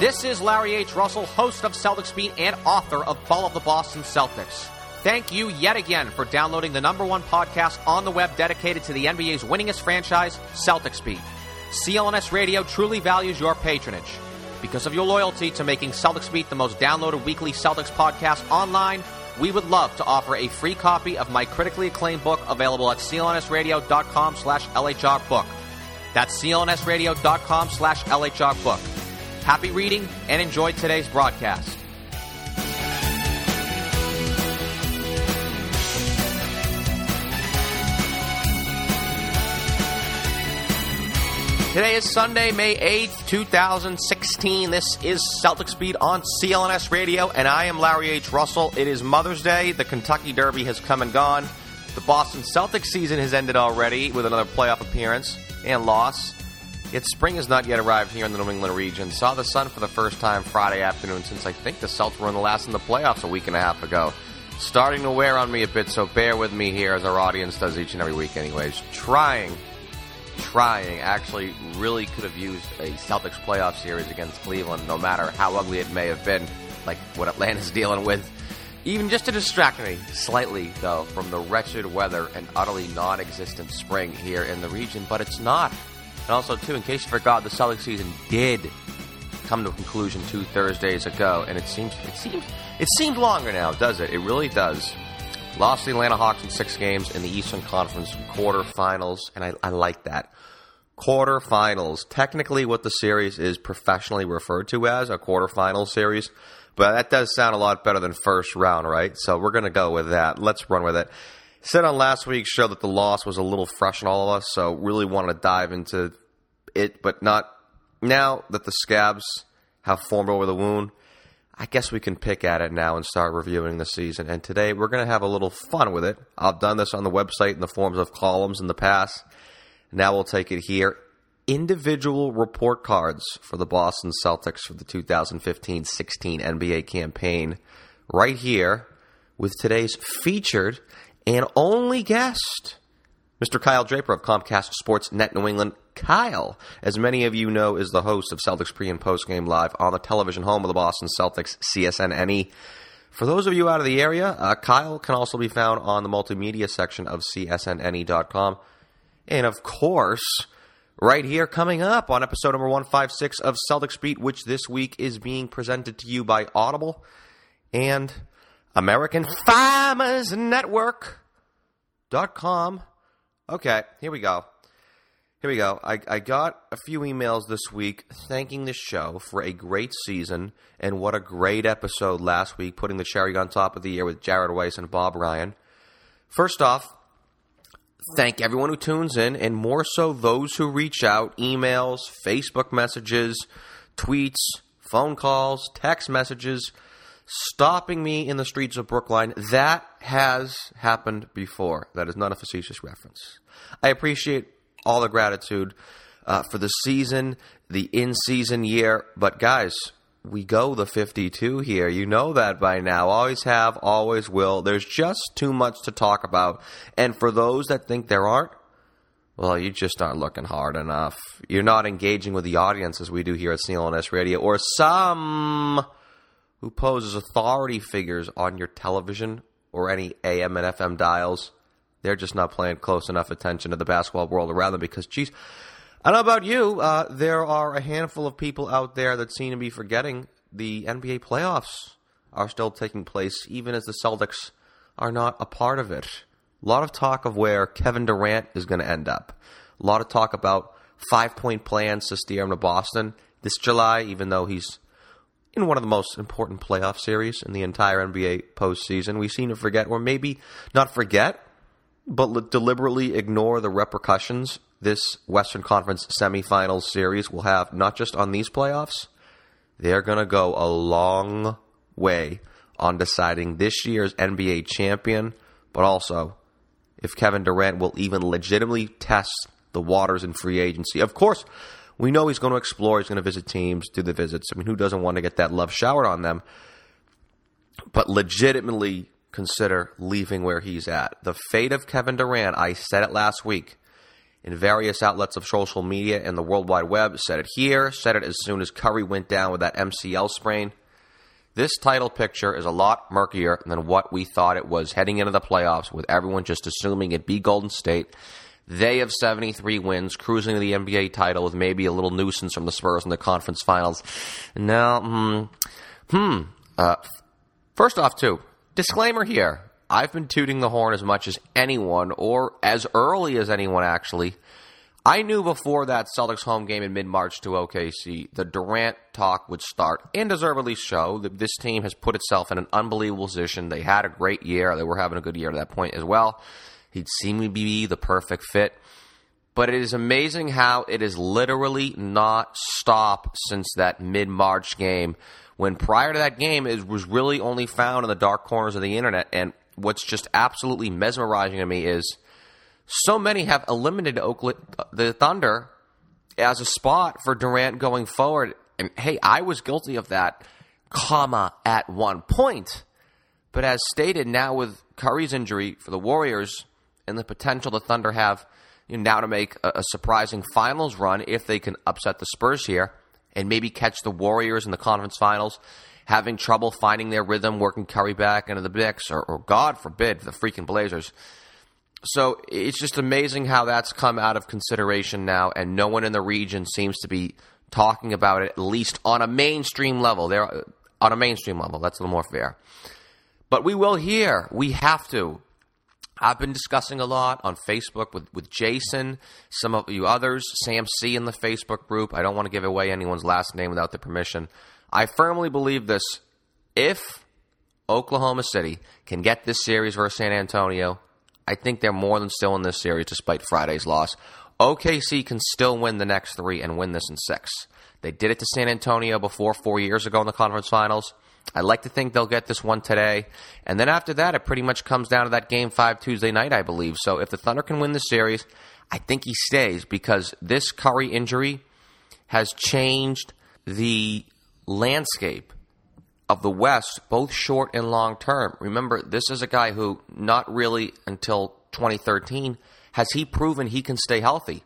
This is Larry H. Russell, host of Celtics Beat and author of Fall of the Boston Celtics. Thank you yet again for downloading the number one podcast on the web dedicated to the NBA's winningest franchise, Celtics Beat. CLNS Radio truly values your patronage. Because of your loyalty to making Celtics Beat the most downloaded weekly Celtics podcast online, we would love to offer a free copy of my critically acclaimed book available at clnsradio.com slash lhrbook. That's clnsradio.com slash lhrbook. Happy reading and enjoy today's broadcast. Today is Sunday, May 8th, 2016. This is Celtics Beat on CLNS Radio, and I am Larry H. Russell. It is Mother's Day. The Kentucky Derby has come and gone. The Boston Celtics season has ended already with another playoff appearance and loss. Yet spring has not yet arrived here in the New England region. Saw the sun for the first time Friday afternoon since I think the Celtics were in the last in the playoffs a week and a half ago. Starting to wear on me a bit, so bear with me here as our audience does each and every week, anyways. Trying, trying, actually really could have used a Celtics playoff series against Cleveland, no matter how ugly it may have been, like what Atlanta's dealing with. Even just to distract me slightly, though, from the wretched weather and utterly non existent spring here in the region, but it's not. And also, too, in case you forgot, the Celtics season did come to a conclusion two Thursdays ago, and it seems it seems it seemed longer now, does it? It really does. Lost the Atlanta Hawks in six games in the Eastern Conference quarterfinals, and I, I like that. Quarterfinals, technically, what the series is professionally referred to as a quarterfinal series, but that does sound a lot better than first round, right? So we're going to go with that. Let's run with it. Said on last week's show that the loss was a little fresh on all of us, so really wanted to dive into it, but not now that the scabs have formed over the wound. I guess we can pick at it now and start reviewing the season. And today we're going to have a little fun with it. I've done this on the website in the forms of columns in the past. Now we'll take it here. Individual report cards for the Boston Celtics for the 2015 16 NBA campaign, right here with today's featured and only guest, Mr. Kyle Draper of Comcast Sports Net New England. Kyle, as many of you know, is the host of Celtics pre and post game live on the television home of the Boston Celtics, CSNNE. For those of you out of the area, uh, Kyle can also be found on the multimedia section of csnne.com. And of course, right here coming up on episode number 156 of Celtics Beat, which this week is being presented to you by Audible and American Farmers Network.com. Okay, here we go. Here we go. I, I got a few emails this week thanking the show for a great season and what a great episode last week, putting the cherry on top of the year with Jared Weiss and Bob Ryan. First off, thank everyone who tunes in, and more so those who reach out emails, Facebook messages, tweets, phone calls, text messages stopping me in the streets of Brookline. That has happened before. That is not a facetious reference. I appreciate all the gratitude uh, for the season, the in season year, but guys, we go the 52 here. You know that by now. Always have, always will. There's just too much to talk about. And for those that think there aren't, well, you just aren't looking hard enough. You're not engaging with the audience as we do here at CLNS Radio, or some who pose as authority figures on your television or any AM and FM dials. They're just not paying close enough attention to the basketball world around them because, geez, I don't know about you. Uh, there are a handful of people out there that seem to be forgetting the NBA playoffs are still taking place, even as the Celtics are not a part of it. A lot of talk of where Kevin Durant is going to end up. A lot of talk about five point plans to steer him to Boston this July, even though he's in one of the most important playoff series in the entire NBA postseason. We seem to forget, or maybe not forget, but deliberately ignore the repercussions this Western Conference semifinals series will have, not just on these playoffs. They're going to go a long way on deciding this year's NBA champion, but also if Kevin Durant will even legitimately test the waters in free agency. Of course, we know he's going to explore, he's going to visit teams, do the visits. I mean, who doesn't want to get that love showered on them? But legitimately consider leaving where he's at. The fate of Kevin Durant, I said it last week in various outlets of social media and the World Wide Web, said it here, said it as soon as Curry went down with that MCL sprain. This title picture is a lot murkier than what we thought it was heading into the playoffs, with everyone just assuming it'd be Golden State. They have 73 wins, cruising to the NBA title with maybe a little nuisance from the Spurs in the conference finals. Now, hmm, hmm. Uh, first off, too, disclaimer here. I've been tooting the horn as much as anyone, or as early as anyone actually. I knew before that Celtics home game in mid March to OKC, the Durant talk would start, and deservedly so. That this team has put itself in an unbelievable position. They had a great year. They were having a good year at that point as well. He'd seem to be the perfect fit. But it is amazing how it has literally not stopped since that mid March game. When prior to that game, it was really only found in the dark corners of the internet. And what's just absolutely mesmerizing to me is so many have eliminated Oakland, the Thunder as a spot for Durant going forward. And hey, I was guilty of that, comma, at one point. But as stated, now with Curry's injury for the Warriors, and the potential the Thunder have you know, now to make a, a surprising finals run if they can upset the Spurs here and maybe catch the Warriors in the conference finals having trouble finding their rhythm, working Curry back into the mix, or, or, God forbid, the freaking Blazers. So it's just amazing how that's come out of consideration now, and no one in the region seems to be talking about it, at least on a mainstream level. They're uh, on a mainstream level. That's a little more fair. But we will hear. We have to. I've been discussing a lot on Facebook with, with Jason, some of you others, Sam C in the Facebook group. I don't want to give away anyone's last name without their permission. I firmly believe this. If Oklahoma City can get this series versus San Antonio, I think they're more than still in this series despite Friday's loss. OKC can still win the next three and win this in six. They did it to San Antonio before four years ago in the conference finals. I like to think they'll get this one today. And then after that, it pretty much comes down to that game five Tuesday night, I believe. So if the Thunder can win the series, I think he stays because this Curry injury has changed the landscape of the West, both short and long term. Remember, this is a guy who, not really until 2013, has he proven he can stay healthy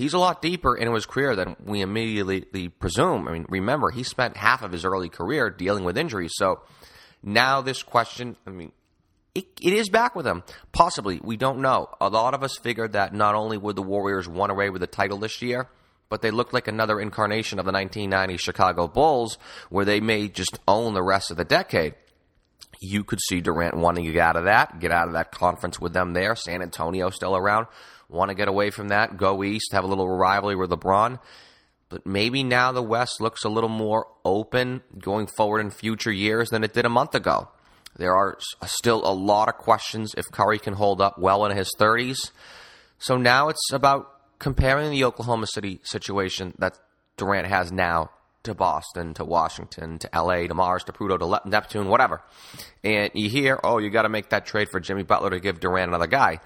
he's a lot deeper into his career than we immediately presume. I mean, remember, he spent half of his early career dealing with injuries. So now this question, I mean, it, it is back with him. Possibly. We don't know. A lot of us figured that not only would the Warriors run away with the title this year, but they looked like another incarnation of the 1990 Chicago Bulls, where they may just own the rest of the decade. You could see Durant wanting to get out of that, get out of that conference with them there. San Antonio still around want to get away from that, go east, have a little rivalry with LeBron. But maybe now the West looks a little more open going forward in future years than it did a month ago. There are uh, still a lot of questions if Curry can hold up well in his 30s. So now it's about comparing the Oklahoma City situation that Durant has now to Boston, to Washington, to LA, to Mars, to Pluto, to Neptune, whatever. And you hear, oh, you got to make that trade for Jimmy Butler to give Durant another guy.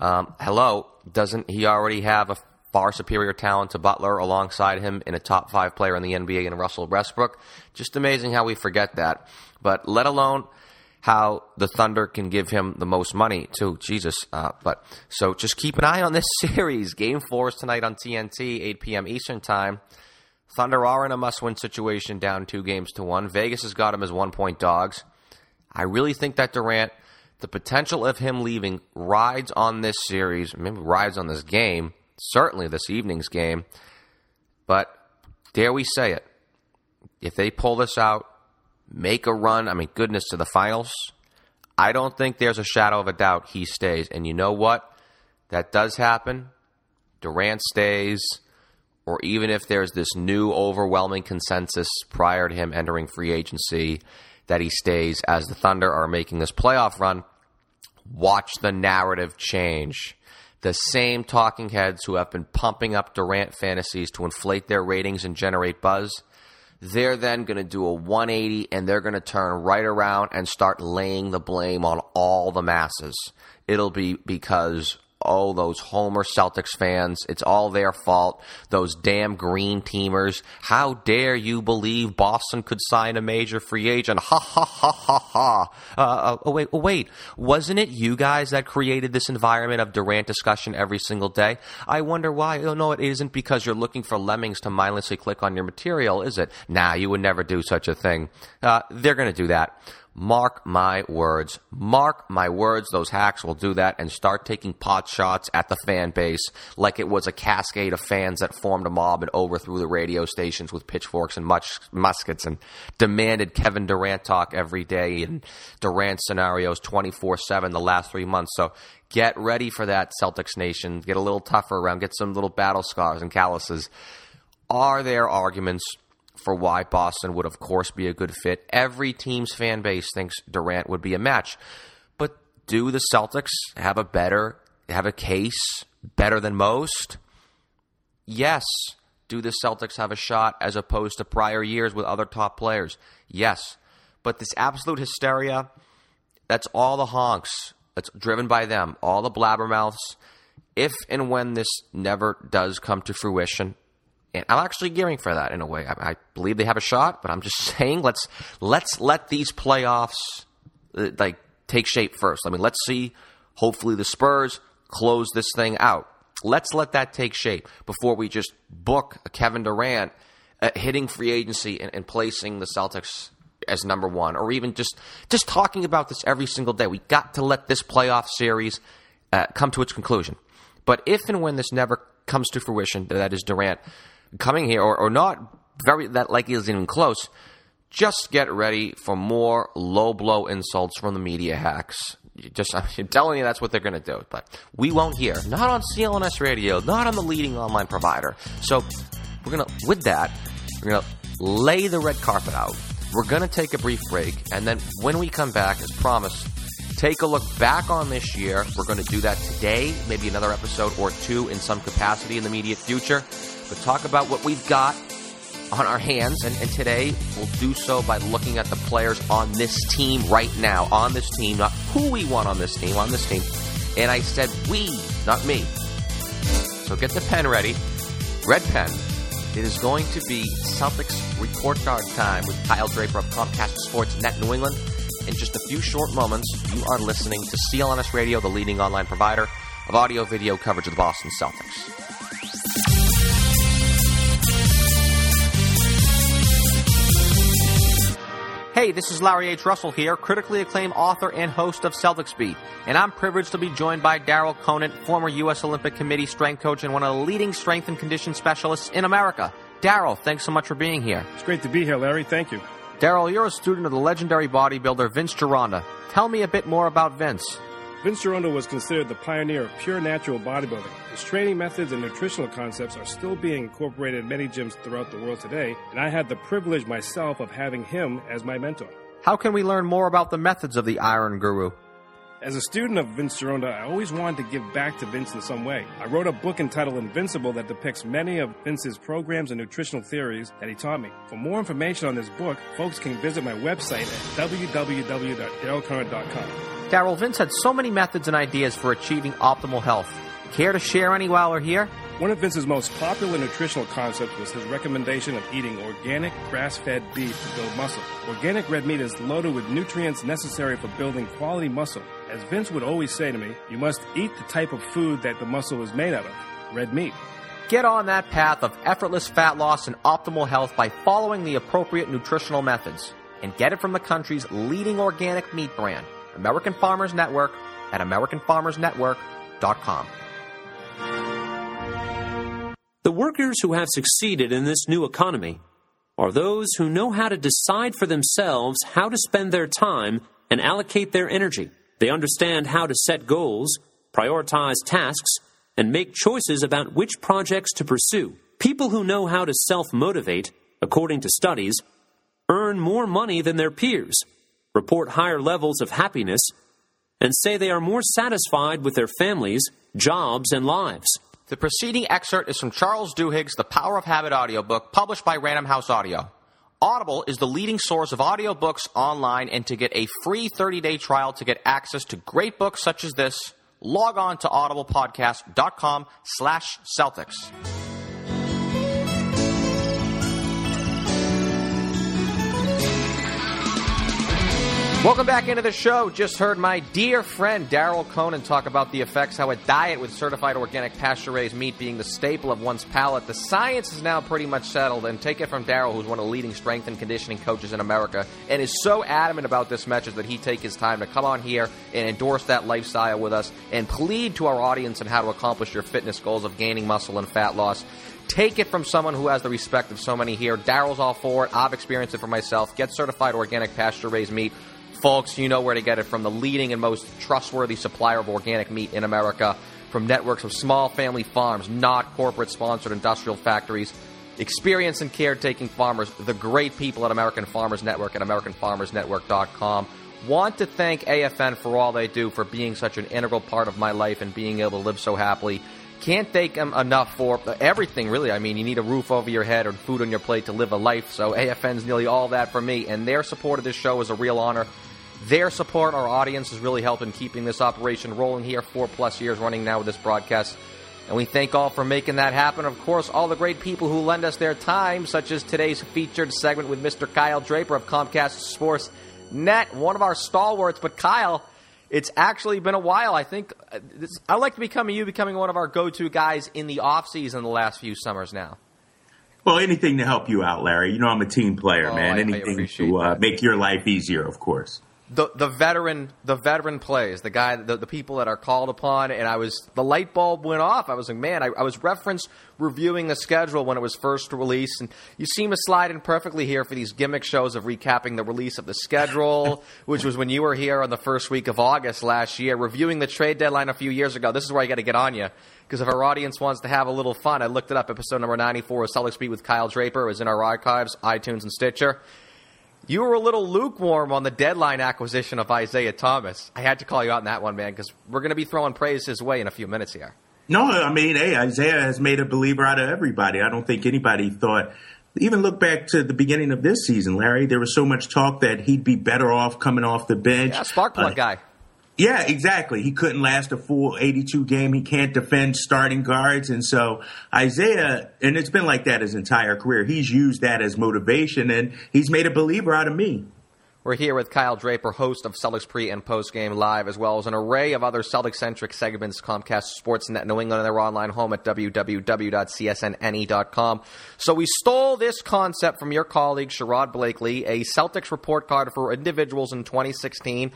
Um, hello, doesn't he already have a far superior talent to Butler alongside him in a top five player in the NBA in Russell Westbrook? Just amazing how we forget that. But let alone how the Thunder can give him the most money too. Jesus. Uh, but so just keep an eye on this series. Game four is tonight on TNT, 8 p.m. Eastern time. Thunder are in a must-win situation, down two games to one. Vegas has got them as one-point dogs. I really think that Durant the potential of him leaving rides on this series, maybe rides on this game, certainly this evening's game. But dare we say it, if they pull this out, make a run, I mean, goodness, to the finals, I don't think there's a shadow of a doubt he stays. And you know what? That does happen. Durant stays, or even if there's this new overwhelming consensus prior to him entering free agency that he stays as the Thunder are making this playoff run, watch the narrative change. The same talking heads who have been pumping up Durant fantasies to inflate their ratings and generate buzz, they're then going to do a 180 and they're going to turn right around and start laying the blame on all the masses. It'll be because oh, those Homer Celtics fans, it's all their fault. Those damn green teamers. How dare you believe Boston could sign a major free agent? Ha ha ha ha ha. Uh, uh, oh, wait, oh, wait. Wasn't it you guys that created this environment of Durant discussion every single day? I wonder why. Oh, no, it isn't because you're looking for lemmings to mindlessly click on your material, is it? Nah, you would never do such a thing. Uh, they're going to do that. Mark my words. Mark my words. Those hacks will do that and start taking pot shots at the fan base like it was a cascade of fans that formed a mob and overthrew the radio stations with pitchforks and muskets and demanded Kevin Durant talk every day and Durant scenarios 24 7 the last three months. So get ready for that, Celtics Nation. Get a little tougher around, get some little battle scars and calluses. Are there arguments? For why Boston would, of course, be a good fit. Every team's fan base thinks Durant would be a match. But do the Celtics have a better, have a case better than most? Yes. Do the Celtics have a shot as opposed to prior years with other top players? Yes. But this absolute hysteria, that's all the honks. That's driven by them, all the blabbermouths. If and when this never does come to fruition, and I'm actually gearing for that in a way. I, I, believe they have a shot, but I'm just saying let's let's let these playoffs uh, like take shape first. I mean, let's see. Hopefully, the Spurs close this thing out. Let's let that take shape before we just book a Kevin Durant uh, hitting free agency and, and placing the Celtics as number one, or even just just talking about this every single day. We got to let this playoff series uh, come to its conclusion. But if and when this never comes to fruition, that is Durant coming here, or, or not very that likely isn't even close, just get ready for more low blow insults from the media hacks. Just I'm telling you that's what they're going to do. But we won't hear. Not on CLNS Radio, not on the leading online provider. So we're to, with that, we're to lay the red carpet out. We're to take a brief break. And then when we come back, as promised, take a look back on this year. We're going to do that today, maybe another episode or two in some capacity in the immediate future but talk about what we've got on our hands. And, and, today we'll do so by looking at the players on this team right now. On this team, not who we want on this team, on this team. And I said we, not me. So get the pen ready. Red pen. It is going to be Celtics report card time with Kyle Draper of Comcast Sports Net New England. In just a few short moments, you are listening to CLNS Radio, the leading online provider of audio video coverage of the Boston Celtics. Hey, this is Larry H. Russell here, critically acclaimed author and host of Celtics Beat, and I'm privileged to be joined by Daryl Conant, former U.S. Olympic Committee strength coach and one of the leading strength and condition specialists in America. Daryl, thanks so much for being here. It's great to be here, Larry. Thank you. Daryl, you're a student of the legendary bodybuilder Vince Gironda. Tell me a bit more about Vince. Vince Gironda was considered the pioneer of pure natural bodybuilding. His training methods and nutritional concepts are still being incorporated in many gyms throughout the world today, and I had the privilege myself of having him as my mentor. How can we learn more about the methods of the Iron Guru? As a student of Vince Gironda, I always wanted to give back to Vince in some way. I wrote a book entitled Invincible that depicts many of Vince's programs and nutritional theories that he taught me. For more information on this book, folks can visit my website at www.darylconant.com. Daryl, Vince had so many methods and ideas for achieving optimal health. Care to share any while we're here? One of Vince's most popular nutritional concepts was his recommendation of eating organic, grass fed beef to build muscle. Organic red meat is loaded with nutrients necessary for building quality muscle. As Vince would always say to me, you must eat the type of food that the muscle is made out of red meat. Get on that path of effortless fat loss and optimal health by following the appropriate nutritional methods. And get it from the country's leading organic meat brand American Farmers Network at AmericanFarmersNetwork.com. The workers who have succeeded in this new economy are those who know how to decide for themselves how to spend their time and allocate their energy. They understand how to set goals, prioritize tasks, and make choices about which projects to pursue. People who know how to self motivate, according to studies, earn more money than their peers, report higher levels of happiness, and say they are more satisfied with their families, jobs, and lives. The preceding excerpt is from Charles Duhigg's The Power of Habit audiobook, published by Random House Audio. Audible is the leading source of audiobooks online, and to get a free 30-day trial to get access to great books such as this, log on to audiblepodcast.com slash Celtics. Welcome back into the show. Just heard my dear friend Daryl Conant talk about the effects how a diet with certified organic pasture raised meat being the staple of one's palate. The science is now pretty much settled, and take it from Daryl, who's one of the leading strength and conditioning coaches in America, and is so adamant about this message that he take his time to come on here and endorse that lifestyle with us and plead to our audience on how to accomplish your fitness goals of gaining muscle and fat loss take it from someone who has the respect of so many here. Daryl's all for it. I've experienced it for myself. Get certified organic pasture raised meat. Folks, you know where to get it from the leading and most trustworthy supplier of organic meat in America, from networks of small family farms, not corporate sponsored industrial factories. Experienced and caretaking farmers, the great people at American Farmers Network at AmericanFarmersNetwork.com. Want to thank AFN for all they do for being such an integral part of my life and being able to live so happily. Can't thank them enough for everything, really. I mean, you need a roof over your head or food on your plate to live a life, so AFN's nearly all that for me, and their support of this show is a real honor. Their support, our audience, has really helped in keeping this operation rolling here, four plus years running now with this broadcast. And we thank all for making that happen. Of course, all the great people who lend us their time, such as today's featured segment with Mr. Kyle Draper of Comcast Sports Net, one of our stalwarts. But Kyle, it's actually been a while. I think uh, this, I'd like to become you becoming one of our go-to guys in the off season the last few summers now. Well, anything to help you out, Larry. You know I'm a team player, oh, man. I, anything I to uh, make your life easier, of course the the veteran the veteran plays the guy the, the people that are called upon. And I was the light bulb went off. I was like man I, I was referenced reviewing the schedule when it was first released. And you seem to slide in perfectly here for these gimmick shows of recapping the release of the schedule which was when you were here on the first week of August last year reviewing the trade deadline a few years ago. This is where I got to get on you because if our audience wants to have a little fun I looked it up. Episode number 94 of Celtics Beat with Kyle Draper it was in our archives iTunes and Stitcher you were a little lukewarm on the deadline acquisition of Isaiah Thomas. I had to call you out on that one, man, because we're going to be throwing praise his way in a few minutes here. No, I mean, hey, Isaiah has made a believer out of everybody. I don't think anybody thought. Even look back to the beginning of this season, Larry. There was so much talk that he'd be better off coming off the bench. Yeah, spark plug uh, guy. Yeah, exactly. He couldn't last a full 82 game. He can't defend starting guards. And so Isaiah, and it's been like that his entire career, he's used that as motivation and he's made a believer out of me. We're here with Kyle Draper, host of Celtics pre and post game live, as well as an array of other Celtics centric segments, Comcast Sportsnet New England, and their online home at www.csnne.com. So we stole this concept from your colleague, Sherrod Blakely, a Celtics report card for individuals in 2016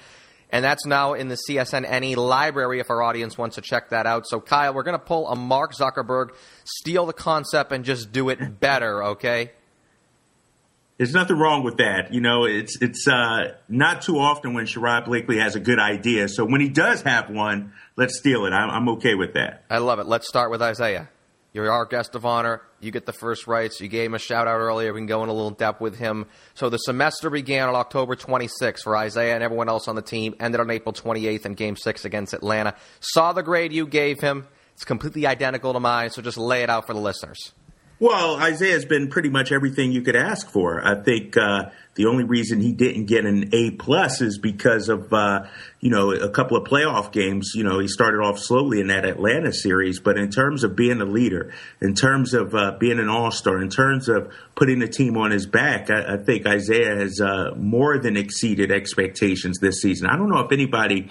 and that's now in the CSN library if our audience wants to check that out. So, Kyle, we're going to pull a Mark Zuckerberg, steal the concept, and just do it better, okay? There's nothing wrong with that. You know, it's it's uh, not too often when Sherrod Blakely has a good idea. So when he does have one, let's steal it. I'm, I'm okay with that. I love it. Let's start with Isaiah. You're our guest of honor. You get the first rights. You gave him a shout out earlier. We can go in a little depth with him. So the semester began on October 26th for Isaiah and everyone else on the team. Ended on April 28th in Game 6 against Atlanta. Saw the grade you gave him. It's completely identical to mine, so just lay it out for the listeners. Well, Isaiah's been pretty much everything you could ask for. I think uh, the only reason he didn't get an A plus is because of uh, you know a couple of playoff games. You know he started off slowly in that Atlanta series, but in terms of being a leader, in terms of uh, being an all star, in terms of putting the team on his back, I, I think Isaiah has uh, more than exceeded expectations this season. I don't know if anybody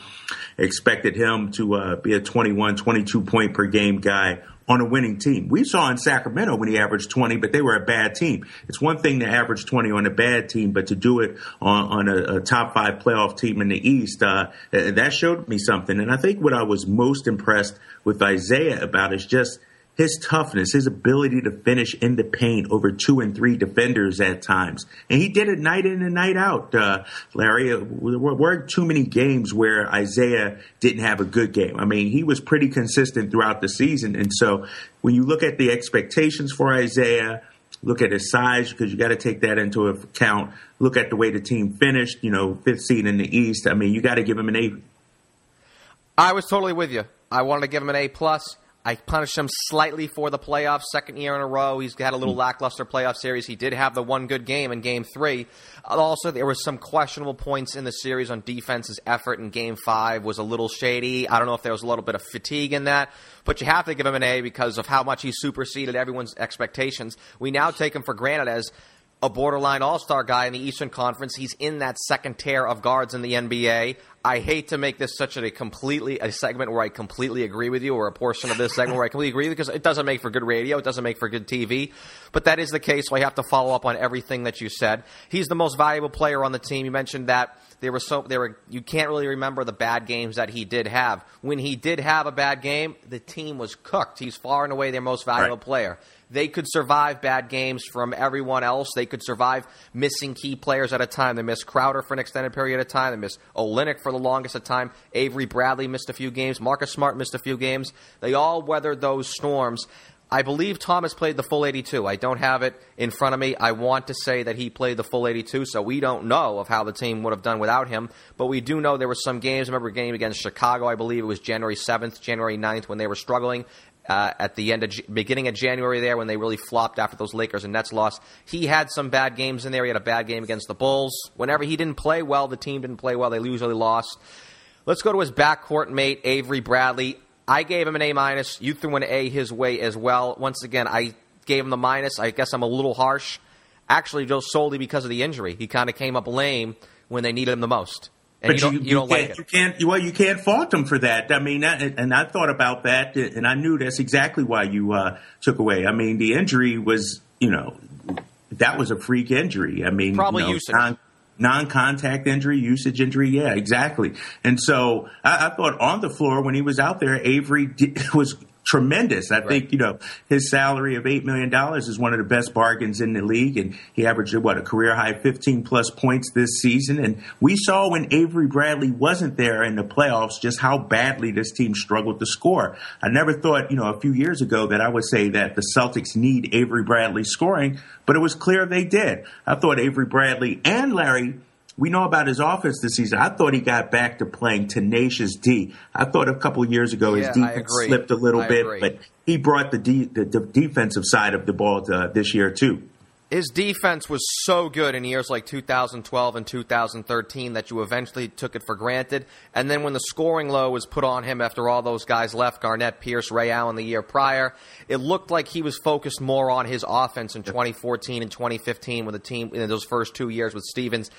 expected him to uh, be a 21, 22 point per game guy on a winning team. We saw in Sacramento when he averaged 20, but they were a bad team. It's one thing to average 20 on a bad team but to do it on, on a, a, top five playoff team in the East, uh, that showed me something. And I think what I was most impressed with Isaiah about is just his toughness, his ability to finish in the paint over two and three defenders at times. And he did it night in and night out, uh, Larry. Uh, there weren't too many games where Isaiah didn't have a good game. I mean, he was pretty consistent throughout the season. And so when you look at the expectations for Isaiah, look at his size because you got to take that into account. Look at the way the team finished, you know, fifth seed in the East. I mean, you got to give him an A. I was totally with you. I wanted to give him an A plus. I punished him slightly for the playoffs, second year in a row. He's had a little hmm. lackluster playoff series. He did have the one good game in Game Three. Also, there was some questionable points in the series on defense's effort in Game Five was a little shady. I don't know if there was a little bit of fatigue in that, but you have to give him an A because of how much he superseded everyone's expectations. We now take him for granted as a borderline all star guy in the Eastern Conference. He's in that second tier of guards in the NBA. I hate to make this such a completely a segment where I completely agree with you, or a portion of this segment where I completely agree because it doesn't make for good radio, it doesn't make for good TV. But that is the case, so I have to follow up on everything that you said. He's the most valuable player on the team. You mentioned that there were so there were you can't really remember the bad games that he did have. When he did have a bad game, the team was cooked. He's far and away their most valuable right. player. They could survive bad games from everyone else. They could survive missing key players at a time. They missed Crowder for an extended period of time. They missed Olynyk for the longest of time. Avery Bradley missed a few games. Marcus Smart missed a few games. They all weathered those storms. I believe Thomas played the full 82. I don't have it in front of me. I want to say that he played the full 82, so we don't know of how the team would have done without him. But we do know there were some games. I remember a game against Chicago, I believe it was January 7th, January 9th, when they were struggling uh, at the end of beginning of January there when they really flopped after those Lakers and Nets lost. He had some bad games in there. He had a bad game against the Bulls. Whenever he didn't play well, the team didn't play well. They usually lost. Let's go to his backcourt mate Avery Bradley. I gave him an A minus. You threw an A his way as well. Once again, I gave him the minus. I guess I'm a little harsh. Actually, just solely because of the injury. He kind of came up lame when they needed him the most. And but you, you, you don't like it. You can't. Well, you can't fault them for that. I mean, and I thought about that, and I knew that's exactly why you uh, took away. I mean, the injury was, you know, that was a freak injury. I mean, probably you know, non-contact injury, usage injury. Yeah, exactly. And so I, I, thought on the floor when he was out there, Avery was tremendous. I right. think, you know, his salary of $8 million is one of the best bargains in the league. And he averaged, what, a career high 15 plus points this season. And we saw when Avery Bradley wasn't there in the playoffs just how badly this team struggled to score. I never thought, you know, a few years ago that I would say that the Celtics need Avery Bradley scoring, but it was clear they did. I thought Avery Bradley and Larry we know about his offense this season. I thought he got back to playing tenacious D. I thought a couple years ago his yeah, defense slipped a little I bit, agree. but he brought the, de- the, the, defensive side of the ball to, uh, this year too. His defense was so good in years like 2012 and 2013 that you eventually took it for granted. And then when the scoring low was put on him after all those guys left, Garnett, Pierce, Ray Allen the year prior, it looked like he was focused more on his offense in 2014 and 2015 with the team in those first two years with Stevens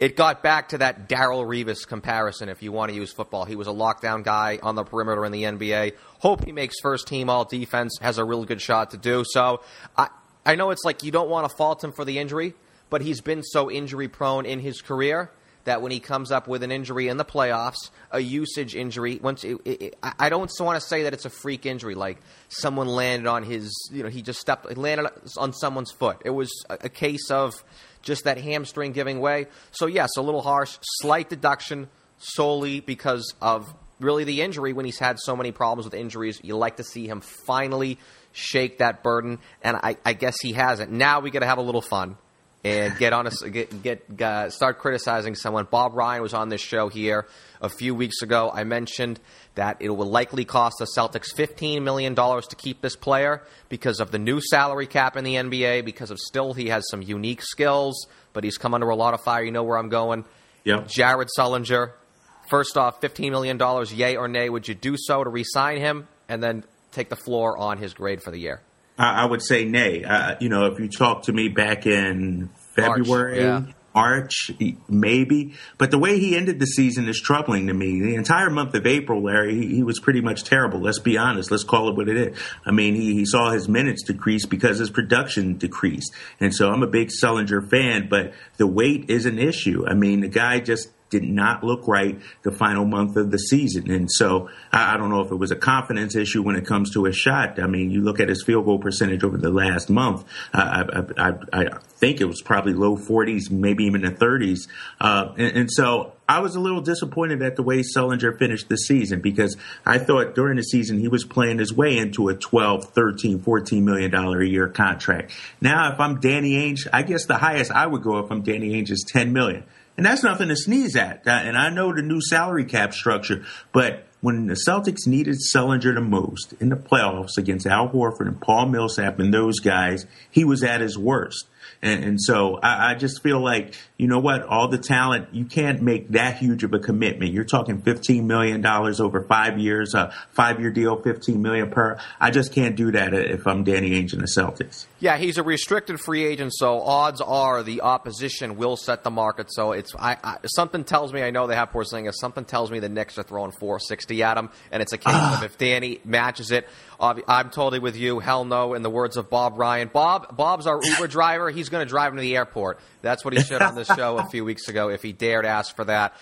it got back to that Darrelle Revis comparison, if you want to use football. He was a lockdown guy on the perimeter in the NBA. Hope he makes first team all defense, has a real good shot to do. So I, I know it's like you don't want to fault him for the injury, but he's been so injury prone in his career that when he comes up with an injury in the playoffs, a usage injury, once it, it, I don't want to say that it's a freak injury, like someone landed on his, you know, he just stepped, landed on someone's foot. It was a, a case of just that hamstring giving way. So, yes, a little harsh, slight deduction solely because of really the injury when he's had so many problems with injuries. You like to see him finally shake that burden, and I, I guess he hasn't. Now we got to have a little fun and get on a, get, get uh, start criticizing someone. Bob Ryan was on this show here a few weeks ago. I mentioned that it will likely cost the Celtics $15 million to keep this player because of the new salary cap in the NBA, because of still he has some unique skills, but he's come under a lot of fire. You know where I'm going. Yep. Jared Sullinger. First off, $15 million, yay or nay, would you do so to re sign him and then take the floor on his grade for the year? I, would say nay. Uh, you know, if you talked to me back in February, yeah. March, maybe. But the way he ended the season is troubling to me. The entire month of April, Larry, he, he was pretty much terrible. Let's be honest. Let's call it what it is. I mean, he, he saw his minutes decrease because his production decreased. And so I'm a big Sullinger fan, but the weight is an issue. I mean, the guy just did not look right the final month of the season. And so I, I, don't know if it was a confidence issue when it comes to his shot. I mean, you look at his field goal percentage over the last month. I, I, I think it was probably low 40s, maybe even the 30s. Uh, and, and so I was a little disappointed at the way Sullinger finished the season because I thought during the season he was playing his way into a 12, 13, 14 million dollar a year contract. Now, if I'm Danny Ainge, I guess the highest I would go if I'm Danny Ainge is 10 million. And that's nothing to sneeze at. Uh, and I know the new salary cap structure, but when the Celtics needed Sullinger the most in the playoffs against Al Horford and Paul Millsap and those guys, he was at his worst. And, and so I, I, just feel like, you know what, all the talent, you can't make that huge of a commitment. You're talking $15 million over five years, a five year deal, 15 million per. I just can't do that if I'm Danny Ainge and the Celtics. Yeah, he's a restricted free agent, so odds are the opposition will set the market. So it's I, I, something tells me I know they have Porzingis. Something tells me the Knicks are throwing 460 at him, and it's a case of ah. if Danny matches it, I'm totally with you. Hell no. In the words of Bob Ryan, Bob Bob's our Uber driver. He's going to drive him to the airport. That's what he said on the show a few weeks ago. If he dared ask for that.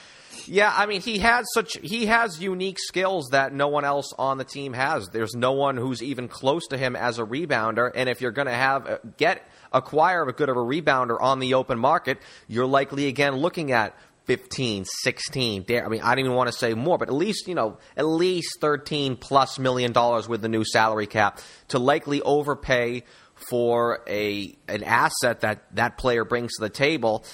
Yeah, I mean he has such he has unique skills that no one else on the team has. There's no one who's even close to him as a rebounder, and if you're going to have uh, get acquire a good of a rebounder on the open market, you're likely again looking at 15, 16. I mean, I don't even want to say more, but at least, you know, at least 13 plus million dollars with the new salary cap to likely overpay for a an asset that that player brings to the table.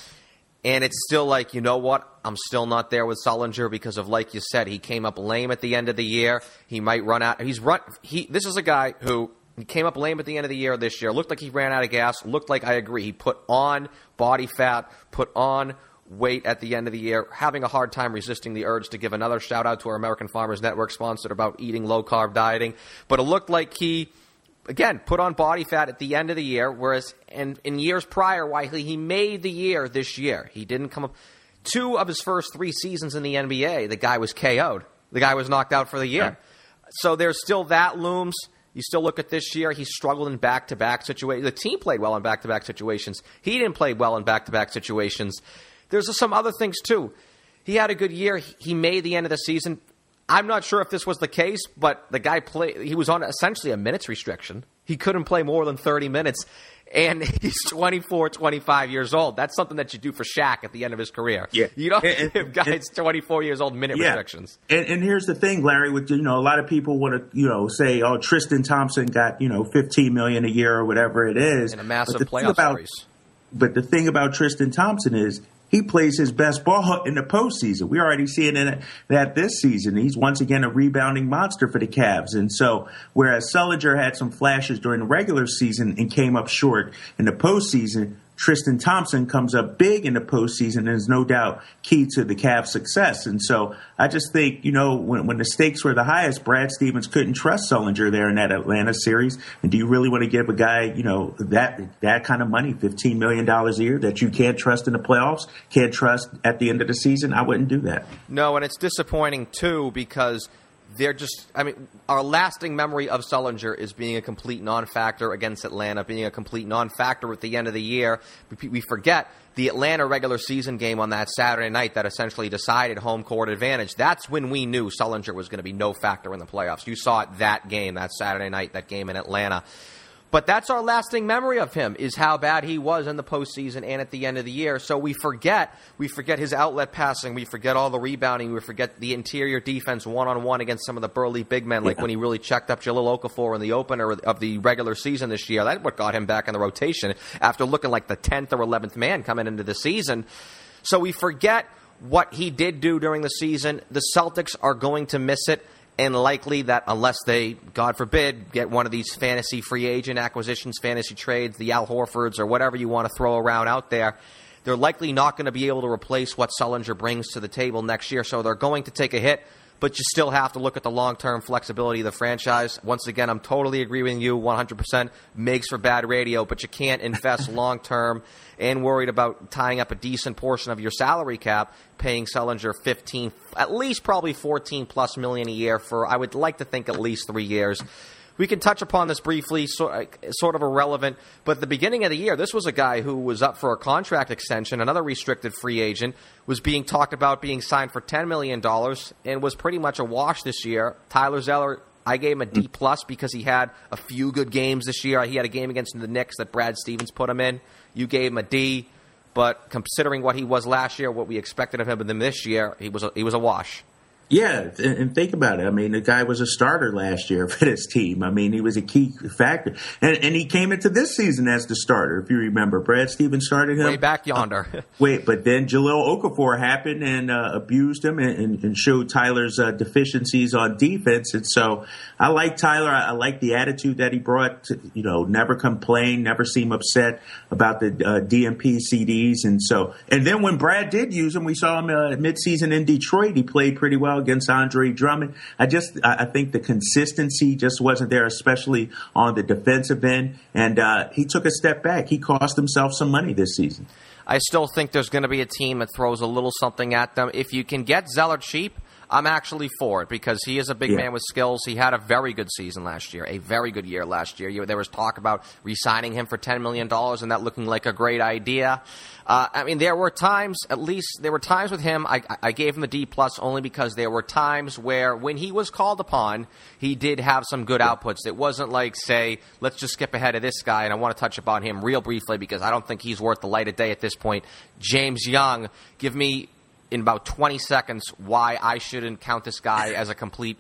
And it's still like, you know what? I'm still not there with Sullinger because of, like you said, he came up lame at the end of the year. He might run out. He's run. He. This is a guy who he came up lame at the end of the year this year. Looked like he ran out of gas. Looked like I agree. He put on body fat. Put on weight at the end of the year, having a hard time resisting the urge to give another shout out to our American Farmers Network sponsored about eating low carb dieting. But it looked like he, again, put on body fat at the end of the year, whereas in, in years prior, Wiley, he made the year this year. He didn't come up. Two of his first three seasons in the NBA, the guy was KO'd. The guy was knocked out for the year. Yeah. So there's still that looms. You still look at this year, he struggled in back to back situations. The team played well in back to back situations. He didn't play well in back to back situations. There's some other things too. He had a good year. He made the end of the season. I'm not sure if this was the case, but the guy played. He was on essentially a minutes restriction. He couldn't play more than 30 minutes, and he's 24, 25 years old. That's something that you do for Shaq at the end of his career. Yeah, you don't and, give guys and, 24 years old minute yeah. restrictions. And, and here's the thing, Larry. With you know, a lot of people want to you know say, oh, Tristan Thompson got you know 15 million a year or whatever it is in a massive playoff about, series. But the thing about Tristan Thompson is he plays his best ball in the postseason. We're already seeing that this season. He's once again a rebounding monster for the Cavs. And so, whereas Sullinger had some flashes during the regular season and came up short in the postseason, Tristan Thompson comes up big in the postseason and is no doubt key to the Cavs' success. And so I just think, you know, when, when the stakes were the highest, Brad Stevens couldn't trust Sullinger there in that Atlanta series. And do you really want to give a guy, you know, that that kind of money, $15 million a year, that you can't trust in the playoffs, can't trust at the end of the season? I wouldn't do that. No, and it's disappointing, too, because – they're just I mean our lasting memory of Sullinger is being a complete non-factor against Atlanta, being a complete non-factor at the end of the year. We forget the Atlanta regular season game on that Saturday night that essentially decided home court advantage. That's when we knew Sullinger was going to be no factor in the playoffs. You saw it that game, that Saturday night, that game in Atlanta. But that's our lasting memory of him is how bad he was in the postseason and at the end of the year. So we forget we forget his outlet passing, we forget all the rebounding, we forget the interior defense one on one against some of the burly big men, like yeah. when he really checked up Jahlil Okafor in the opener of the regular season this year. That's what got him back in the rotation after looking like the tenth or eleventh man coming into the season. So we forget what he did do during the season. The Celtics are going to miss it and likely that unless they, God forbid, get one of these fantasy free agent acquisitions, fantasy trades, the Al Horfords or whatever you want to throw around out there, they're likely not going to be able to replace what Sullinger brings to the table next year. So they're going to take a hit. But you still have to look at the long term flexibility of the franchise. Once again, I'm totally agreeing with you 100%. Makes for bad radio, but you can't invest long term and worried about tying up a decent portion of your salary cap, paying Sullinger 15, at least probably 14 plus million a year for, I would like to think, at least three years. We can touch upon this briefly, uh, sort of irrelevant, but at the beginning of the year, this was a guy who was up for a contract extension, another restricted free agent, was being talked about being signed for $10 million, and was pretty much a wash this year. Tyler Zeller I gave him a D mm. plus because he had a few good games this year. He had a game against the Knicks that Brad Stevens put him in. You gave him a D, but considering what he was last year, what we expected of him this year, he was a, he was a wash. Yeah, and think about it. I mean, the guy was a starter last year for this team. I mean, he was a key factor, and, and he came into this season as the starter. If you remember, Brad Stevens started him way back yonder. Uh, wait, but then Jahlil Okafor happened and uh, abused him and, and, showed Tyler's uh, deficiencies on defense. And so, I like Tyler. I, I, like the attitude that he brought. To, you know, never complain, never seem upset about the uh, DNP CDs. And so, and then when Brad did use him, we saw him uh, midseason in Detroit. He played pretty well against Andre Drummond. I just I think the consistency just wasn't there, especially on the defensive end. And uh, he took a step back. He cost himself some money this season. I still think there's going to be a team that throws a little something at them. If you can get Zeller cheap, I'm actually for it because he is a big yeah. man with skills. He had a very good season last year, a very good year last year. There was talk about re-signing him for $10 million and that looking like a great idea. Uh, I mean, there were times, at least there were times with him. I, I gave him the D plus only because there were times where, when he was called upon, he did have some good outputs. It wasn't like, say, let's just skip ahead of this guy, and I want to touch upon him real briefly because I don't think he's worth the light of day at this point. James Young, give me in about 20 seconds why I shouldn't count this guy as a complete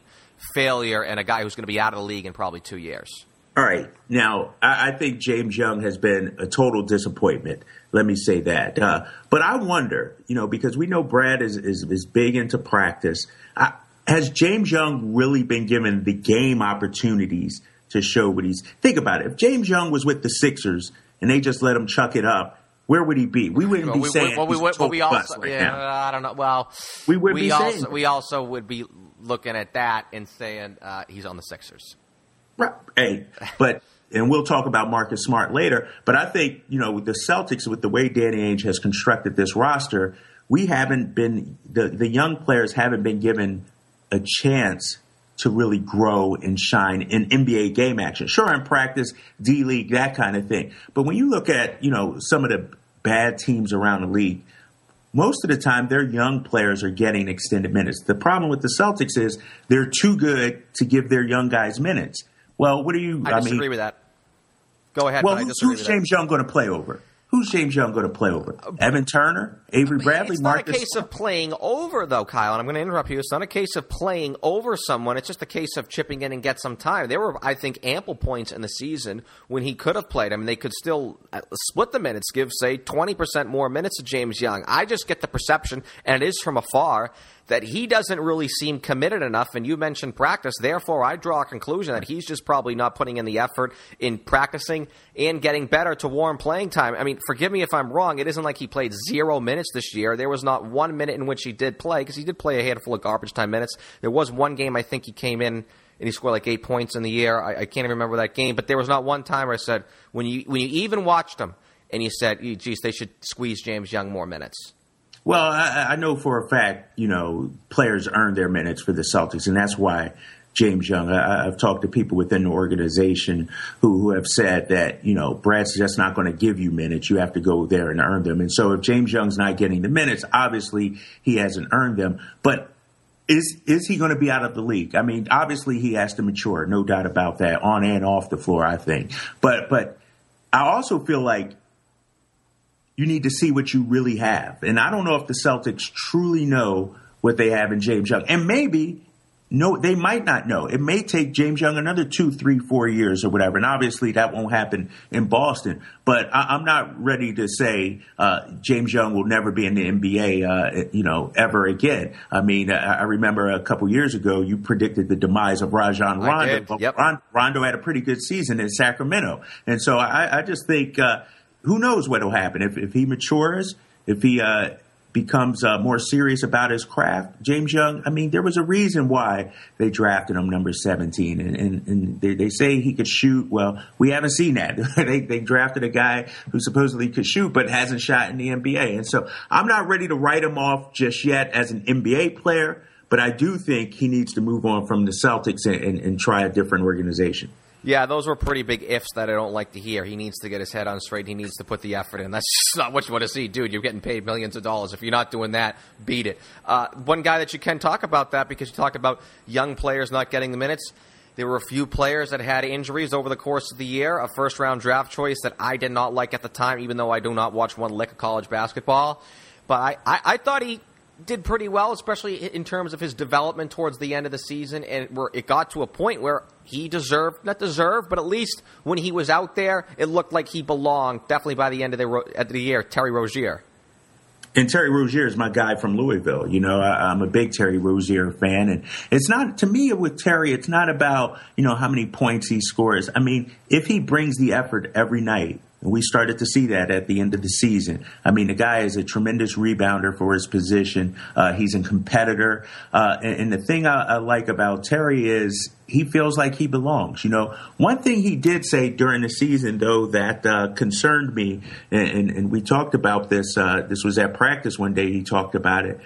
failure and a guy who's going to be out of the league in probably two years. All right. Now, I, think James Young has been a total disappointment. Let me say that. Uh, but I wonder, you know, because we know Brad is, is, is big into practice. Uh, has James Young really been given the game opportunities to show what he's. Think about it. If James Young was with the Sixers and they just let him chuck it up, where would he be? We wouldn't well, be we, saying well, we, well, we also, right yeah, now. I don't know. Well, we would we be also, saying we also would be looking at that and saying uh, he's on the Sixers. Right. Hey, but and we'll talk about Marcus Smart later. But I think you know the Celtics, with the way Danny Ainge has constructed this roster, we haven't been the the young players haven't been given a chance to really grow and shine in NBA game action. Sure, in practice, D League, that kind of thing. But when you look at, you know, some of the bad teams around the league, most of the time their young players are getting extended minutes. The problem with the Celtics is they're too good to give their young guys minutes. Well, what do you? I, I disagree mean, with that. Go ahead. Well, who's, who's James Young going to play over? Who's James Young going to play over? Evan Turner, Avery Bradley, it's Marcus. not a case of playing over, though, Kyle. And I'm going to interrupt you. It's not a case of playing over someone. It's just a case of chipping in and get some time. There were, I think, ample points in the season when he could have played. I mean, they could still uh, split the minutes, give say 20 percent more minutes to James Young. I just get the perception, and it is from afar, that he doesn't really seem committed enough. And you mentioned practice. Therefore, I draw a conclusion that he's just probably not putting in the effort in practicing and getting better to warm playing time. I mean, forgive me if I'm wrong. It isn't like he played zero minutes this year. There was not one minute in which he did play because he did play a handful of garbage time minutes. There was one game I think he came in and he scored like eight points in the year. I, I can't even remember that game, but there was not one time where I said when you when you even watched him and you said, "Geez, they should squeeze James Young more minutes." Well, I, I know for a fact, you know, players earn their minutes for the Celtics, and that's why James Young. I, have talked to people within the organization who, who have said that, you know, Brad's just not going to give you minutes. You have to go there and earn them. And so if James Young's not getting the minutes, obviously he hasn't earned them. But is is he going to be out of the league? I mean, obviously he has to mature, no doubt about that, on and off the floor, I think. But but I also feel like you need to see what you really have. And I don't know if the Celtics truly know what they have in James Young. And maybe no, they might not know. It may take James Young another two, three, four years or whatever. And obviously that won't happen in Boston. But I, am not ready to say uh, James Young will never be in the NBA, uh, you know, ever again. I mean, I, I remember a couple years ago you predicted the demise of Rajon Rondo. Yep. Rondo had a pretty good season in Sacramento, and so I, I just think. Uh, who knows what'll happen if, if he matures, if he uh, becomes uh, more serious about his craft, James Young, I mean, there was a reason why they drafted him number 17. And, and, and they, they, say he could shoot. Well, we haven't seen that. they, they drafted a guy who supposedly could shoot, but hasn't shot in the NBA. And so I'm not ready to write him off just yet as an NBA player, but I do think he needs to move on from the Celtics and, and, and try a different organization. Yeah, those were pretty big ifs that I don't like to hear. He needs to get his head on straight. He needs to put the effort in. That's not what you want to see, dude. You're getting paid millions of dollars. If you're not doing that, beat it. Uh, one guy that you can talk about that because you talked about young players not getting the minutes. There were a few players that had injuries over the course of the year. A first round draft choice that I did not like at the time, even though I do not watch one lick of college basketball. But I, I, I thought he did pretty well, especially in terms of his development towards the end of the season. And where it got to a point where he deserved, not deserved, but at least when he was out there, it looked like he belonged. Definitely by the end of the, of the year, Terry Rozier. And Terry Rozier is my guy from Louisville. You know, I, am a big Terry Rozier fan, and it's not to me with Terry. It's not about you know how many points he scores. I mean, if he brings the effort every night, we started to see that at the end of the season. I mean, the guy is a tremendous rebounder for his position. Uh, he's a competitor. Uh, and, and, the thing I, I, like about Terry is he feels like he belongs. You know, one thing he did say during the season, though, that uh, concerned me, and, and, and, we talked about this. Uh, this was at practice one day. He talked about it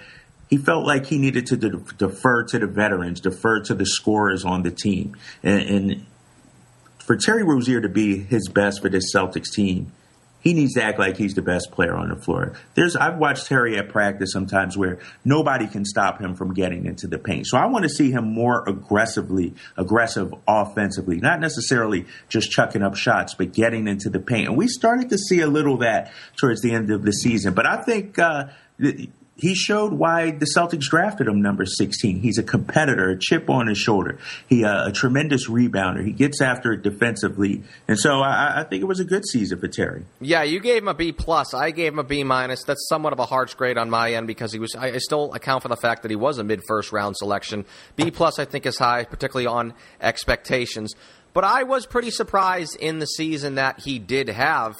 he felt like he needed to de- defer to the veterans, defer to the scorers on the team. And, and, for Terry Rozier to be his best for this Celtics team, he needs to act like he's the best player on the floor. There's I've watched Terry at practice sometimes where nobody can stop him from getting into the paint. So I want to see him more aggressively, aggressive offensively, not necessarily just chucking up shots, but getting into the paint. And we started to see a little that towards the end of the season. But I think uh, he showed why the Celtics drafted him number 16. He's a competitor, a chip on his shoulder. He uh, a tremendous rebounder. He gets after it defensively, and so I, I, think it was a good season for Terry. Yeah, you gave him a B plus. I gave him a B minus. That's somewhat of a harsh grade on my end because he was. I, I still account for the fact that he was a mid first round selection. B plus, I think, is high, particularly on expectations. But I was pretty surprised in the season that he did have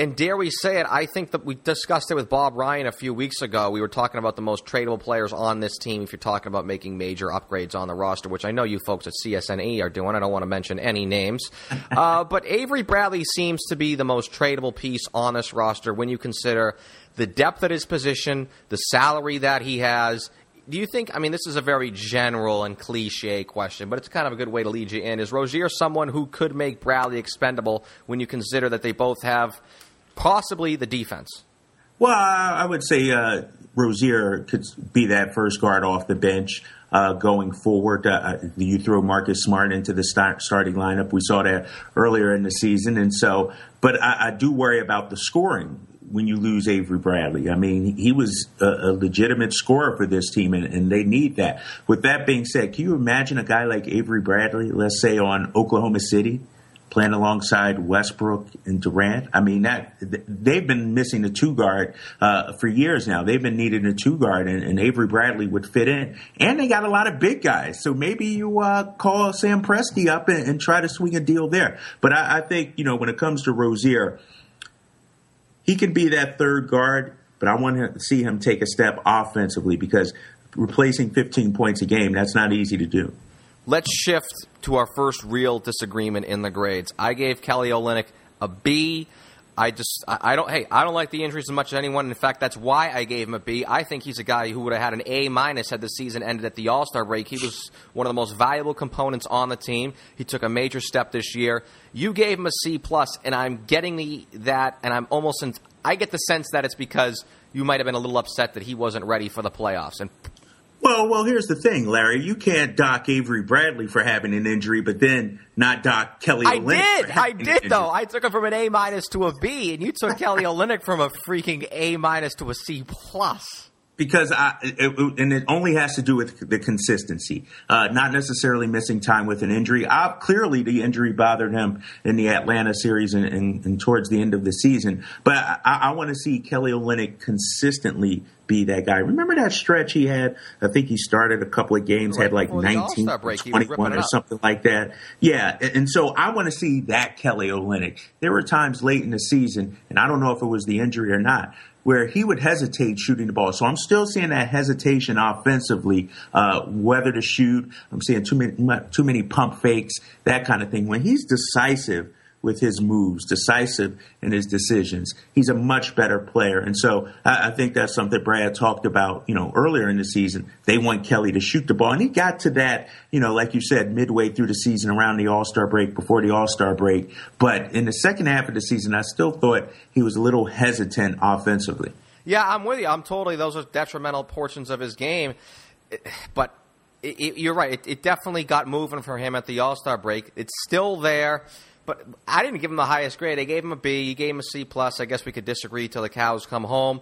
and dare we say it, I think that we discussed it with Bob Ryan a few weeks ago. We were talking about the most tradable players on this team if you're talking about making major upgrades on the roster, which I know you folks at CSNE are doing. I don't want to mention any names. uh, but Avery Bradley seems to be the most tradable piece on this roster when you consider the depth at his position, the salary that he has, do you think? I mean, this is a very general and cliche question, but it's kind of a good way to lead you in. Is Rozier someone who could make Bradley expendable when you consider that they both have possibly the defense? Well, I would say uh, Rozier could be that first guard off the bench. Uh, going forward. Uh, uh, you throw Marcus Smart into the start, starting lineup. We saw that earlier in the season, and so. But I, I, do worry about the scoring when you lose Avery Bradley. I mean, he was a, a legitimate scorer for this team, and, and, they need that. With that being said, can you imagine a guy like Avery Bradley, let's say on Oklahoma City? Playing alongside Westbrook and Durant. I mean, that they've been missing a two guard uh, for years now. They've been needing a two guard, and, and, Avery Bradley would fit in. And they got a lot of big guys, so maybe you uh, call Sam Presti up and, and, try to swing a deal there. But I, I think you know when it comes to Rozier, he can be that third guard. But I want to see him take a step offensively because replacing 15 points a game that's not easy to do. Let's shift to our first real disagreement in the grades. I gave Kelly Olynyk a B. I just I don't hey I don't like the injuries as much as anyone. In fact, that's why I gave him a B. I think he's a guy who would have had an A minus had the season ended at the All Star break. He was one of the most valuable components on the team. He took a major step this year. You gave him a C plus, and I'm getting the that, and I'm almost in, I get the sense that it's because you might have been a little upset that he wasn't ready for the playoffs, and well, well, here's the thing, Larry. You can't dock Avery Bradley for having an injury, but then not dock Kelly. I did, I did though. I took him from an A minus to a B, and you took Kelly Olynyk from a freaking A minus to a C plus because I, it, and it only has to do with the consistency, uh, not necessarily missing time with an injury. Uh, clearly, the injury bothered him in the Atlanta series and, and, and towards the end of the season. But I, I want to see Kelly Olynyk consistently be that guy. Remember that stretch he had? I think he started a couple of games, right had like 19, break, 21 or something like that. Yeah. And, and so I want to see that Kelly Olynyk. There were times late in the season, and I don't know if it was the injury or not, where he would hesitate shooting the ball. So I'm still seeing that hesitation offensively, uh, whether to shoot. I'm seeing too many too many pump fakes, that kind of thing. When he's decisive with his moves, decisive in his decisions. He's a much better player. And so I, I, think that's something Brad talked about, you know, earlier in the season. They want Kelly to shoot the ball. And he got to that, you know, like you said, midway through the season around the All Star break, before the All Star break. But in the second half of the season, I still thought he was a little hesitant offensively. Yeah, I'm with you. I'm totally, those are detrimental portions of his game. But it, it, you're right. It, it definitely got moving for him at the All Star break. It's still there. But I didn't give him the highest grade. I gave him a B. You gave him a C plus. I guess we could disagree till the cows come home.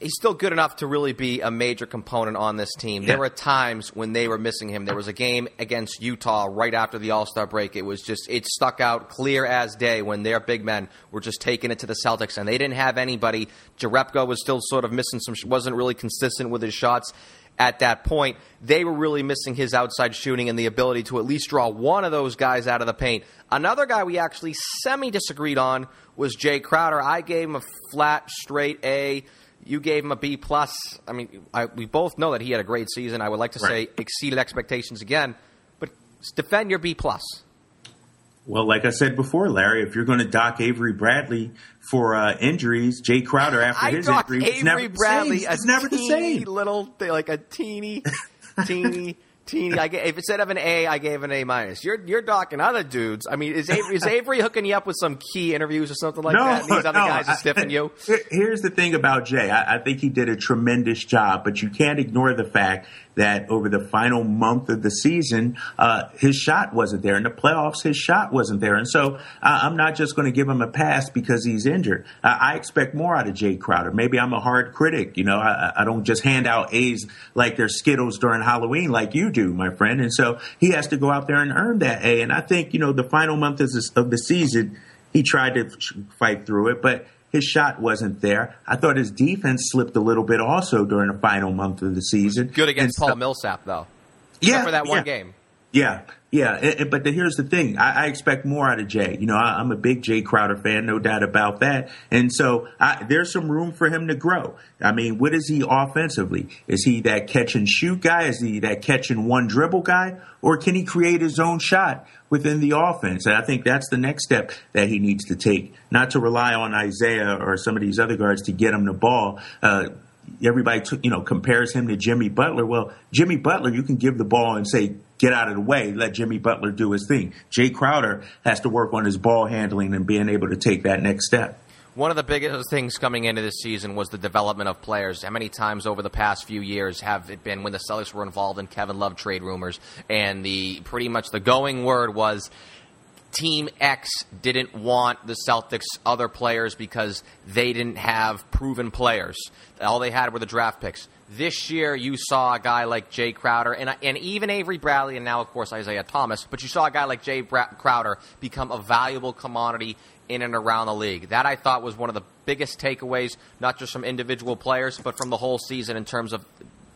He's still good enough to really be a major component on this team. Yeah. There were times when they were missing him. There was a game against Utah right after the All Star break. It was just it stuck out clear as day when their big men were just taking it to the Celtics, and they didn't have anybody. Jerebko was still sort of missing some, wasn't really consistent with his shots at that point. They were really missing his outside shooting and the ability to at least draw one of those guys out of the paint. Another guy we actually semi disagreed on was Jae Crowder. I gave him a flat, straight A. You gave him a B plus. I mean, I, we both know that he had a great season. I would like to right. say exceeded expectations again, but defend your B plus. Well, like I said before, Larry, if you're going to dock Avery Bradley for uh, injuries, Jae Crowder after I his injury, Avery never Bradley, the same. It's never the same. Little like a teeny, teeny teeny. I gave, if instead of an A, I gave an A minus. You're you're docking other dudes. I mean, is Avery, is Avery hooking you up with some key interviews or something like no, that? these other no, guys are stiffing you. Here's the thing about Jae. I, I think he did a tremendous job, but you can't ignore the fact that over the final month of the season, uh, his shot wasn't there. In the playoffs, his shot wasn't there. And so uh, I'm not just going to give him a pass because he's injured. Uh, I expect more out of Jae Crowder. Maybe I'm a hard critic. You know, I, I don't just hand out A's like they're Skittles during Halloween like you do, my friend. And so he has to go out there and earn that A. And I think, you know, the final month of the season, he tried to fight through it, but his shot wasn't there. I thought his defense slipped a little bit also during the final month of the season. Good against and Paul so, Millsap, though. Yeah, for that one yeah. game. Yeah, yeah, but the, here's the thing: I, I, expect more out of Jae. You know, I, am a big Jae Crowder fan, no doubt about that. And so I, there's some room for him to grow. I mean, what is he offensively? Is he that catch and shoot guy? Is he that catch and one dribble guy? Or can he create his own shot within the offense? And I think that's the next step that he needs to take, not to rely on Isaiah or some of these other guards to get him the ball. Uh, everybody you know compares him to Jimmy Butler. Well, Jimmy Butler, you can give the ball and say get out of the way, let Jimmy Butler do his thing. Jae Crowder has to work on his ball handling and being able to take that next step. One of the biggest things coming into this season was the development of players. How many times over the past few years have it been when the Celtics were involved in Kevin Love trade rumors and the pretty much the going word was Team X didn't want the Celtics other players because they didn't have proven players. All they had were the draft picks. This year, you saw a guy like Jae Crowder and, and even Avery Bradley, and now, of course, Isaiah Thomas, but you saw a guy like Jae Bra- Crowder become a valuable commodity in and around the league. That I thought was one of the biggest takeaways, not just from individual players, but from the whole season in terms of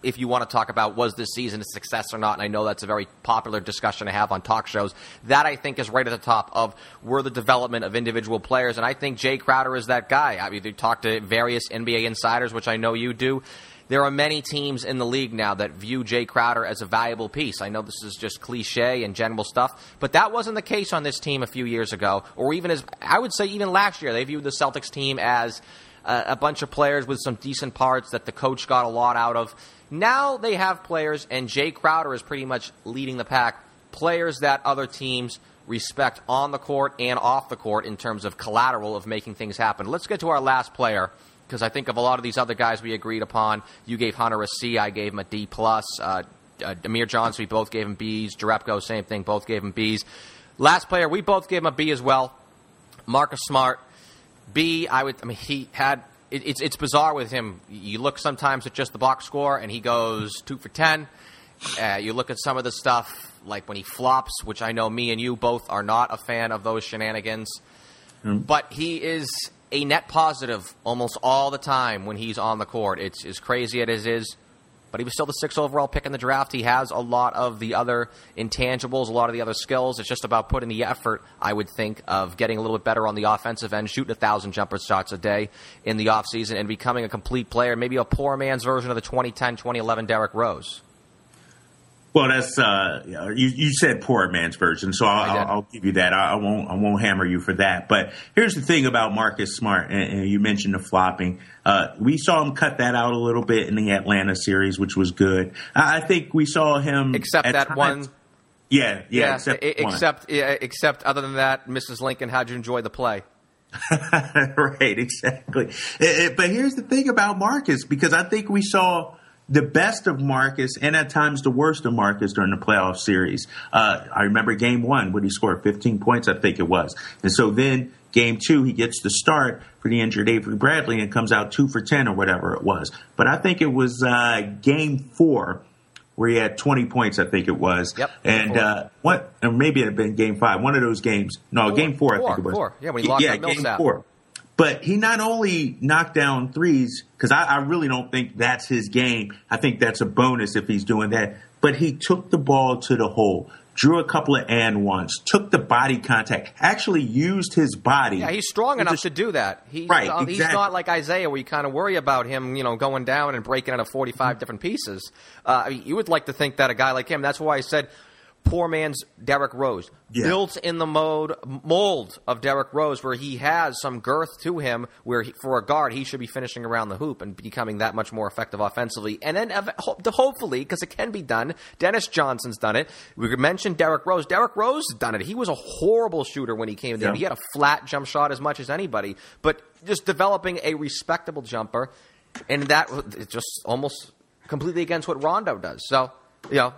if you want to talk about was this season a success or not, and I know that's a very popular discussion to have on talk shows, that I think is right at the top of were the development of individual players, and I think Jae Crowder is that guy. I mean, you talk to various NBA insiders, which I know you do. There are many teams in the league now that view Jae Crowder as a valuable piece. I know this is just cliche and general stuff, but that wasn't the case on this team a few years ago, or even as I would say, even last year. They viewed the Celtics team as a, a bunch of players with some decent parts that the coach got a lot out of. Now they have players, and Jae Crowder is pretty much leading the pack. Players that other teams respect on the court and off the court in terms of collateral of making things happen. Let's get to our last player because I think of a lot of these other guys we agreed upon. You gave Hunter a C, I gave him a D plus. Uh, uh, Amir Johnson, we both gave him B's. Jerebko, same thing, both gave him B's. Last player, we both gave him a B as well. Marcus Smart, B. I would. I mean, he had. It, it's it's bizarre with him. You look sometimes at just the box score, and he goes two for ten. Uh, you look at some of the stuff like when he flops, which I know me and you both are not a fan of those shenanigans. Mm. But he is a net positive almost all the time when he's on the court. It's as crazy as it is. but he was still the sixth overall pick in the draft. He has a lot of the other intangibles, a lot of the other skills. It's just about putting the effort, I would think, of getting a little bit better on the offensive end, shooting a thousand jumper shots a day in the offseason, and becoming a complete player, maybe a poor man's version of the 2010 2011 Derrick Rose. Well, that's uh, you, you said poor man's version, so I'll, I'll, I'll give you that. I, I, won't I won't hammer you for that. But here's the thing about Marcus Smart, and, and you mentioned the flopping. Uh, we saw him cut that out a little bit in the Atlanta series, which was good. I, I think we saw him except that times, one. Yeah, yeah, yeah except except, yeah, except other than that, Mrs. Lincoln, how'd you enjoy the play? right, exactly. It, it, but here's the thing about Marcus, because I think we saw the best of Marcus and at times the worst of Marcus during the playoff series. Uh, I remember game one when he scored 15 points, I think it was. And so then game two, he gets the start for the injured Avery Bradley and comes out two for 10 or whatever it was. But I think it was uh, game four where he had 20 points, I think it was. Yep. And uh, what, or maybe it had been game five, one of those games. No, four, game four, four, I think it was. Four. Yeah, when he locked yeah, game four. But he not only knocked down threes, because I, I, really don't think that's his game. I think that's a bonus if he's doing that. But he took the ball to the hole, drew a couple of and ones, took the body contact, actually used his body. Yeah, he's strong enough just, to do that. He, right, uh, exactly. He's not like Isaiah, where you kind of worry about him, you know, going down and breaking out of 45 different pieces. Uh, I mean, you would like to think that a guy like him, that's why I said poor man's Derrick Rose. Yeah. Built in the mode mold of Derrick Rose, where he has some girth to him, where he, for a guard he should be finishing around the hoop and becoming that much more effective offensively. And then hopefully, because it can be done, Dennis Johnson's done it. We mentioned Derrick Rose. Derrick Rose done it. He was a horrible shooter when he came in. Yeah. He had a flat jump shot as much as anybody, but just developing a respectable jumper, and that just almost completely against what Rondo does. So, you know,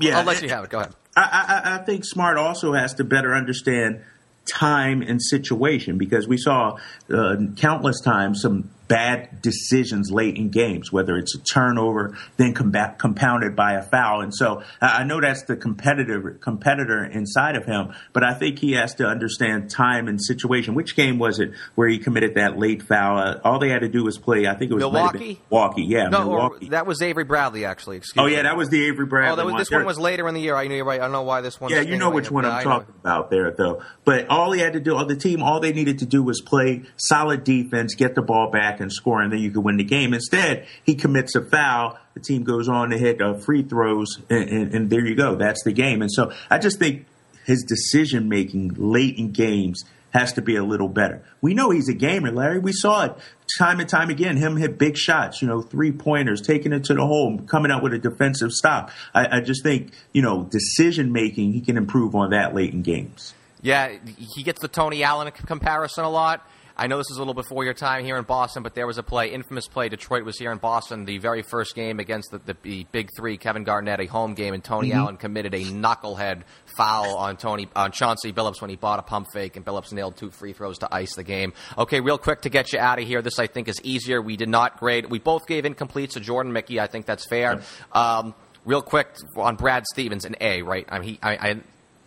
yeah, I'll let you have it. Go ahead. I, I, I think Smart also has to better understand time and situation because we saw uh, countless times some bad decisions late in games, whether it's a turnover, then combat, compounded by a foul. And so I know that's the competitive competitor inside of him, but I think he has to understand time and situation. Which game was it where he committed that late foul? Uh, all they had to do was play. I think it was Milwaukee. Milwaukee, yeah, no, Milwaukee. that was Avery Bradley actually. Excuse oh me. yeah, that was the Avery Bradley. Oh, was, one. this one was later in the year. I knew you're right. I don't know why this one. Yeah, you know which one I'm talking about there, though. But all he had to do, all the team, all they needed to do was play solid defense, get the ball back, and score, and then you could win the game. Instead, he commits a foul. The team goes on to hit uh, free throws, and, and, and there you go. That's the game. And so I just think his decision making late in games has to be a little better. We know he's a gamer, Larry. We saw it time and time again. Him hit big shots, you know, three pointers, taking it to the hole, coming out with a defensive stop. I, I just think, you know, decision making, he can improve on that late in games. Yeah, he gets the Tony Allen comparison a lot. I know this is a little before your time here in Boston, but there was a play, infamous play. Detroit was here in Boston, the very first game against the, the, the Big Three, Kevin Garnett, a home game, and Tony mm-hmm. Allen committed a knucklehead foul on Tony on Chauncey Billups when he bought a pump fake, and Billups nailed two free throws to ice the game. Okay, real quick to get you out of here. This I think is easier. We did not grade. We both gave incompletes to Jordan Mickey. I think that's fair. Um, real quick on Brad Stevens, an A, right? I mean, he, I, I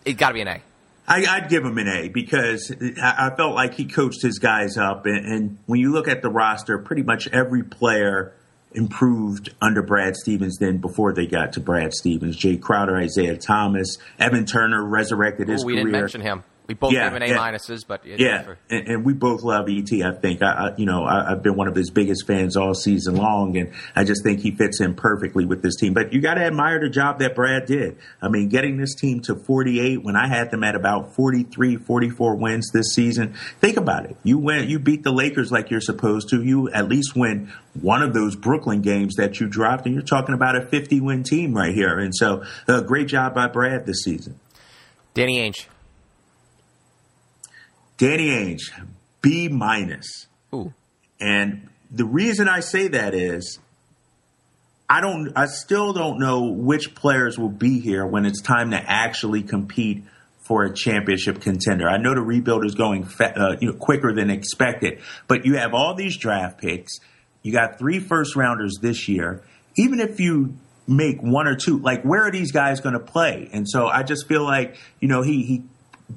it got to be an A. I, would give him an A because I, felt like he coached his guys up. And, and, when you look at the roster, pretty much every player improved under Brad Stevens than before they got to Brad Stevens. Jae Crowder, Isaiah Thomas, Evan Turner resurrected his Ooh, we career. We didn't mention him. We both yeah, gave him A minuses, but yeah, and, and, we both love ET. I think I, I you know, I, have been one of his biggest fans all season long, and I just think he fits in perfectly with this team. But you got to admire the job that Brad did. I mean, getting this team to 48 when I had them at about 43, 44 wins this season. Think about it. You win, you beat the Lakers like you're supposed to. You at least win one of those Brooklyn games that you dropped, and you're talking about a 50 win team right here. And so, a uh, great job by Brad this season. Danny Ainge. Danny Ainge, B minus. Ooh. And the reason I say that is I don't I still don't know which players will be here when it's time to actually compete for a championship contender. I know the rebuild is going fa- uh, you know, quicker than expected, but you have all these draft picks. You got three first rounders this year. Even if you make one or two, like where are these guys going to play? And so I just feel like, you know, he he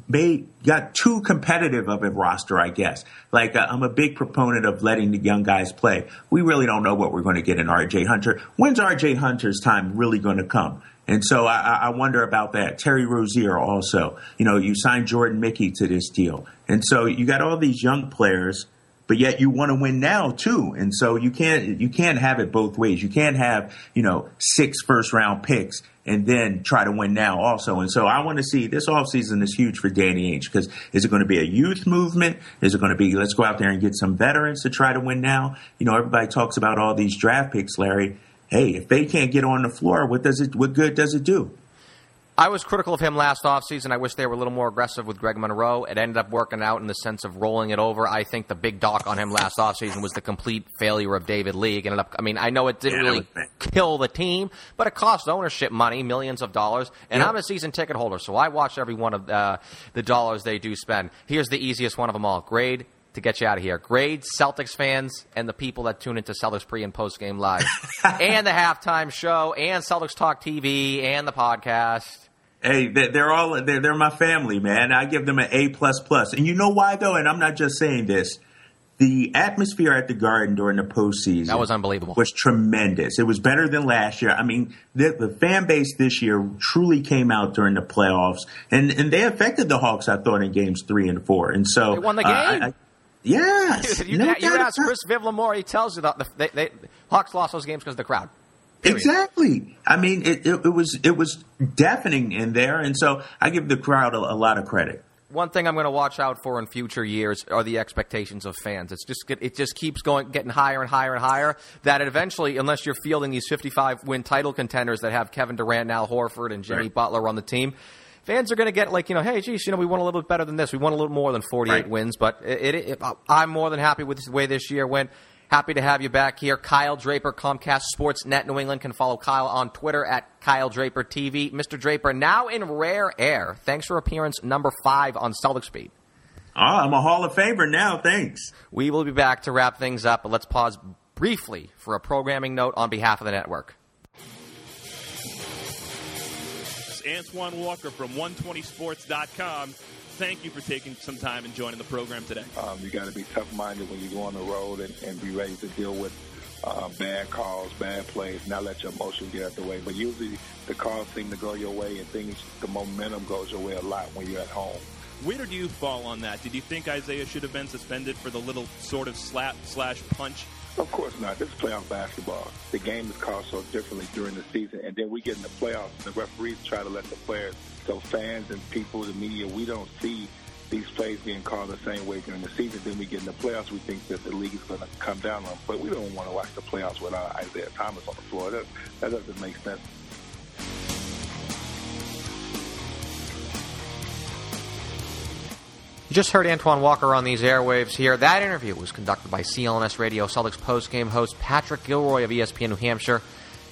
made got too competitive of a roster, I guess. Like uh, I'm a big proponent of letting the young guys play. We really don't know what we're going to get in RJ Hunter. When's RJ Hunter's time really going to come? And so I, I wonder about that. Terry Rozier also. You know, you signed Jordan Mickey to this deal, and so you got all these young players but yet you want to win now too. And so you can't you can't have it both ways. You can't have, you know, six first round picks and then try to win now also. And so I want to see this offseason is huge for Danny Ainge because is it going to be a youth movement? Is it going to be let's go out there and get some veterans to try to win now? You know, everybody talks about all these draft picks, Larry. Hey, if they can't get on the floor, what does it what good does it do? I was critical of him last offseason. I wish they were a little more aggressive with Greg Monroe. It ended up working out in the sense of rolling it over. I think the big dock on him last offseason was the complete failure of David Lee. Ended up, I mean, I know it didn't Yeah, really kill the team, but it cost ownership money, millions of dollars. And Yeah. I'm a season ticket holder, so I watch every one of uh, the dollars they do spend. Here's the easiest one of them all. Grade to get you out of here. Grade Celtics fans and the people that tune into Celtics pre and post game live, and the halftime show, and Celtics Talk TV, and the podcast. Hey, they- they're all they're, they're my family, man. I give them an A plus plus, and you know why though? And I'm not just saying this. The atmosphere at the Garden during the postseason That was unbelievable. Was tremendous. It was better than last year. I mean, the, the fan base this year truly came out during the playoffs, and and they affected the Hawks. I thought in games three and four, and so They won the uh, I- game. Yes, you, no you ask Chris Vivlamore, he tells you that the, they, they, Hawks lost those games because of the crowd. Period. Exactly. I mean, it, it, it was it was deafening in there, and so I give the crowd a, a lot of credit. One thing I'm going to watch out for in future years are the expectations of fans. It's just it just keeps going getting higher and higher and higher. That eventually, unless you're fielding these 55 win title contenders that have Kevin Durant, Al Horford, and Jimmy Right. Butler on the team, fans are going to get like you know, hey, geez, you know, we won a little bit better than this. We won a little more than 48 Right. wins, but it, it, it, I'm more than happy with the way this year went. Happy to have you back here. Kyle Draper, Comcast Sports Net New England can follow Kyle on Twitter at Kyle Draper TV. Mr. Draper, now in rare air. Thanks for appearance number five on Celtics Beat. Oh, ah, I'm a Hall of Famer now. Thanks. We will be back to wrap things up, but let's pause briefly for a programming note on behalf of the network. It's Antoine Walker from 120sports.com. Thank you for taking some time and joining the program today. Um, you got to be tough-minded when you go on the road and, and be ready to deal with uh, bad calls, bad plays, not let your emotions get out the way. But usually the calls seem to go your way and things, the momentum goes your way a lot when you're at home. Where did you fall on that? Did you think Isaiah should have been suspended for the little sort of slap slash punch? Of course not. This is playoff basketball. The game is called so differently during the season, and then we get in the playoffs. The referees try to let the players, so fans and people, the media, we don't see these plays being called the same way during the season. Then we get in the playoffs, we think that the league is going to come down on them. But we don't want to watch the playoffs without Isaiah Thomas on the floor. That, that doesn't make sense. You just heard Antoine Walker on these airwaves here. That interview was conducted by CLNS Radio Celtics postgame host Patrick Gilroy of ESPN New Hampshire.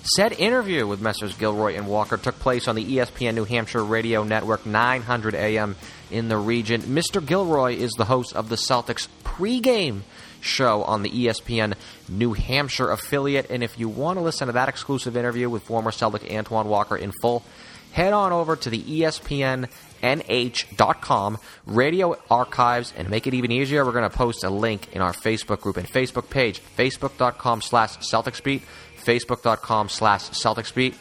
Said interview with Messrs. Gilroy and Walker took place on the ESPN New Hampshire radio network 900 AM in the region. Mr. Gilroy is the host of the Celtics pregame show on the ESPN New Hampshire affiliate. And if you want to listen to that exclusive interview with former Celtic Antoine Walker in full, head on over to the ESPN nh.com radio archives and make it even easier we're going to post a link in our facebook group and facebook page facebook.com slash celticsbeat facebook.com slash celticsbeat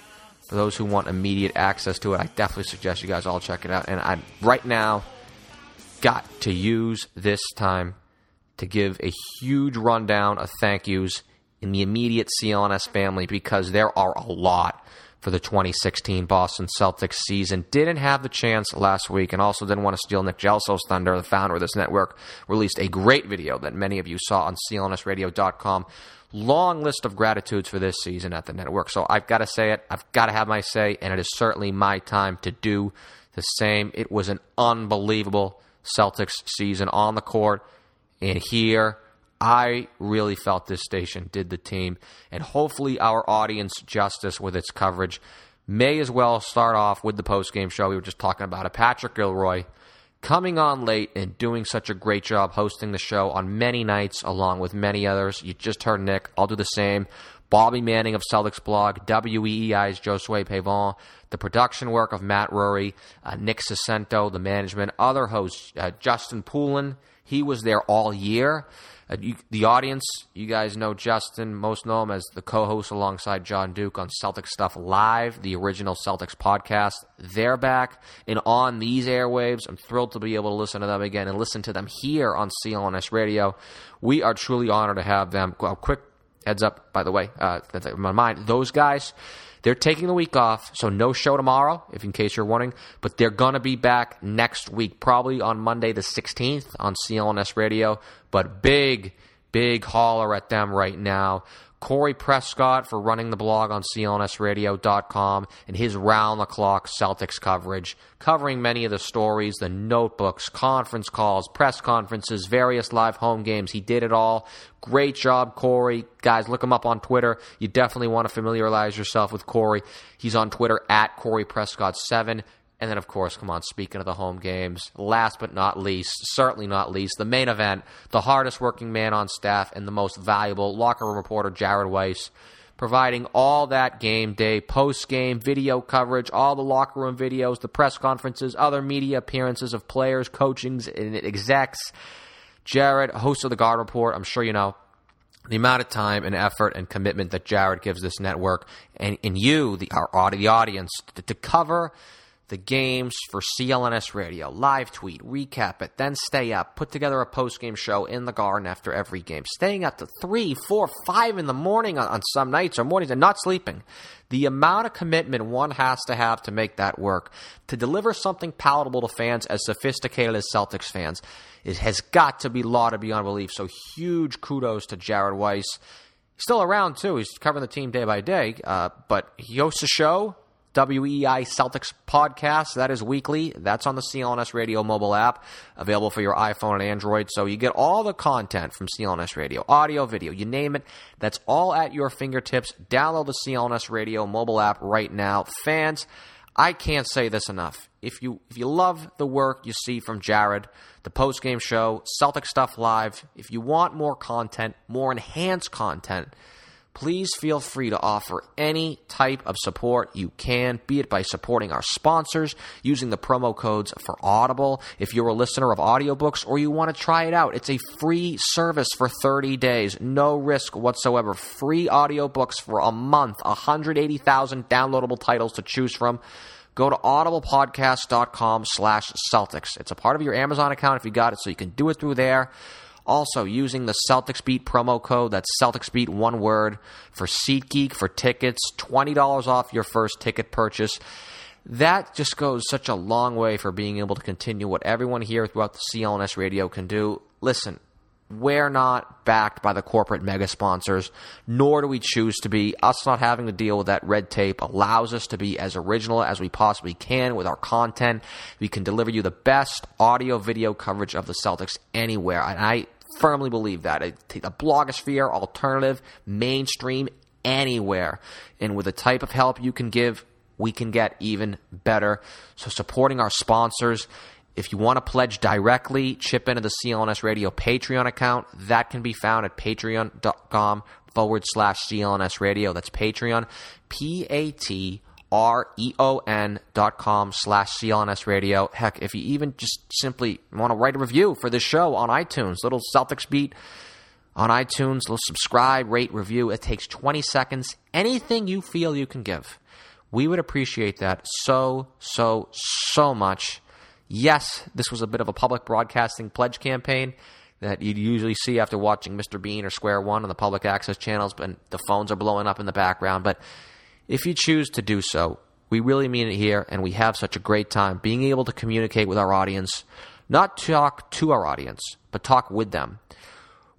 for those who want immediate access to it i definitely suggest you guys all check it out and i right now got to use this time to give a huge rundown of thank yous in the immediate CLNS family because there are a lot for the 2016 Boston Celtics season. Didn't have the chance last week and also didn't want to steal Nick Gelso's thunder. The founder of this network released a great video that many of you saw on clnsradio.com. Long list of gratitudes for this season at the network. So I've got to say it. I've got to have my say, and it is certainly my time to do the same. It was an unbelievable Celtics season on the court and here. I really felt this station did the team, and hopefully our audience justice with its coverage may as well start off with the post game show we were just talking about it. Patrick Gilroy coming on late and doing such a great job hosting the show on many nights along with many others. You just heard Nick. I'll do the same. Bobby Manning of Celtics blog, WEEI's Josue Pavon, the production work of Matt Rory, uh, Nick Sicento, the management, other hosts, uh, Justin Poulin, he was there all year. Uh, you, the audience, you guys know Justin, most know him as the co host alongside John Duke on Celtics Stuff Live, the original Celtics podcast. They're back and on these airwaves. I'm thrilled to be able to listen to them again and listen to them here on CLNS Radio. We are truly honored to have them. Well, quick heads up, by the way, uh, that's my mind. Those guys, they're taking the week off, so no show tomorrow, if in case you're wondering. But they're gonna be back next week, probably on Monday the 16th on CLNS Radio. But big, big holler at them right now. Corey Prescott for running the blog on CLNSradio.com and his round the clock Celtics coverage, covering many of the stories, the notebooks, conference calls, press conferences, various live home games. He did it all. Great job, Corey. Guys, look him up on Twitter. You definitely want to familiarize yourself with Corey. He's on Twitter at Corey Prescott7. And then, of course, come on, speaking of the home games, last but not least, certainly not least, the main event, the hardest working man on staff and the most valuable locker room reporter, Jared Weiss, providing all that game day, post game video coverage, all the locker room videos, the press conferences, other media appearances of players, coachings, and execs. Jared, host of the Guard Report, I'm sure you know, the amount of time and effort and commitment that Jared gives this network and, and you, the, our, the audience, to, to cover the games for CLNS Radio, live tweet, recap it, then stay up, put together a post game show in the garden after every game, staying up to three, four, five in the morning on, on some nights or mornings and not sleeping. The amount of commitment one has to have to make that work, to deliver something palatable to fans as sophisticated as Celtics fans, it has got to be lauded beyond belief. So huge kudos to Jared Weiss. He's still around too. He's covering the team day by day, uh, but he hosts a show WEEI Celtics podcast. That is weekly. That's on the CLNS Radio mobile app, available for your iPhone and Android. So you get all the content from CLNS Radio, audio, video, you name it. That's all at your fingertips. Download the CLNS Radio mobile app right now. Fans, I can't say this enough. If you if you love the work you see from Jared, the post game show, Celtic Stuff Live, if you want more content, more enhanced content, please feel free to offer any type of support you can, be it by supporting our sponsors, using the promo codes for Audible. If you're a listener of audiobooks or you want to try it out, it's a free service for 30 days, no risk whatsoever. Free audiobooks for a month, 180,000 downloadable titles to choose from. Go to audiblepodcast.com slash Celtics. It's a part of your Amazon account if you got it, so you can do it through there. Also, using the Celtics Beat promo code, that's Celtics Beat one word, for SeatGeek for tickets, $20 off your first ticket purchase. That just goes such a long way for being able to continue what everyone here throughout the CLNS radio can do. Listen, we're not backed by the corporate mega sponsors, nor do we choose to be. Us not having to deal with that red tape allows us to be as original as we possibly can with our content. We can deliver you the best audio video coverage of the Celtics anywhere. And I firmly believe that. The blogosphere, alternative, mainstream, anywhere. And with the type of help you can give, we can get even better. So supporting our sponsors if you want to pledge directly, chip into the CLNS Radio Patreon account. That can be found at patreon.com forward slash CLNS Radio. That's Patreon, P A T R E O N dot com slash CLNS Radio. Heck, if you even just simply want to write a review for this show on iTunes, little Celtics beat on iTunes, little subscribe, rate, review. It takes 20 seconds. Anything you feel you can give. We would appreciate that so, so, so much. Yes, this was a bit of a public broadcasting pledge campaign that you'd usually see after watching Mr. Bean or Square One on the public access channels, but the phones are blowing up in the background. But if you choose to do so, we really mean it here, and we have such a great time being able to communicate with our audience, not talk to our audience, but talk with them.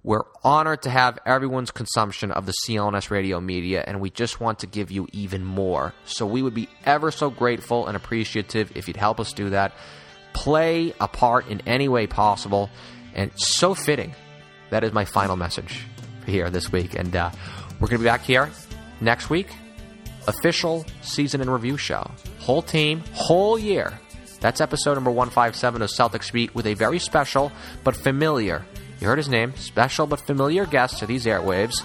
We're honored to have everyone's consumption of the CLNS radio media, and we just want to give you even more. So we would be ever so grateful and appreciative if you'd help us do that play a part in any way possible. And so fitting. That is my final message here this week. And uh, we're going to be back here next week. Official season and review show. Whole team, whole year. That's episode number 157 of Celtics Beat with a very special but familiar, you heard his name, special but familiar guest to these airwaves.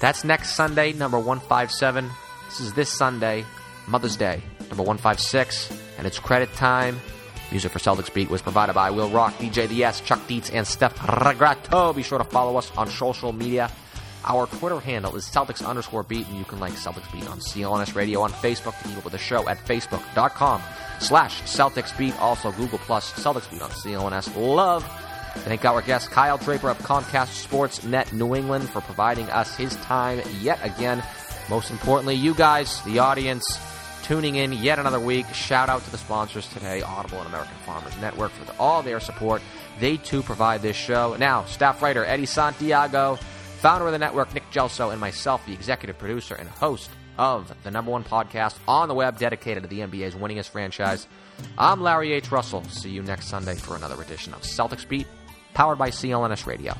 That's next Sunday, number 157. This is this Sunday, Mother's Day, number 156, and it's credit time. Music for Celtics Beat was provided by Will Rock, DJ DS, Chuck Dietz, and Steph Regrato. Be sure to follow us on social media. Our Twitter handle is Celtics underscore beat, and you can like Celtics Beat on CLNS Radio on Facebook to keep up with the show at facebook.com slash Celtics Beat. Also, Google Plus Celtics Beat on CLNS. Love. Thank our guest Kyle Draper of Comcast Sports Net New England for providing us his time yet again. Most importantly, you guys, the audience, tuning in yet another week. Shout out to the sponsors today, Audible and American Farmers Network, for all their support. They too provide this show. Now, staff writer Eddie Santiago, founder of the network Nick Gelso, and myself, the executive producer and host of the number one podcast on the web dedicated to the NBA's winningest franchise. I'm Larry H. Russell. See you next Sunday for another edition of Celtics Beat, powered by CLNS Radio.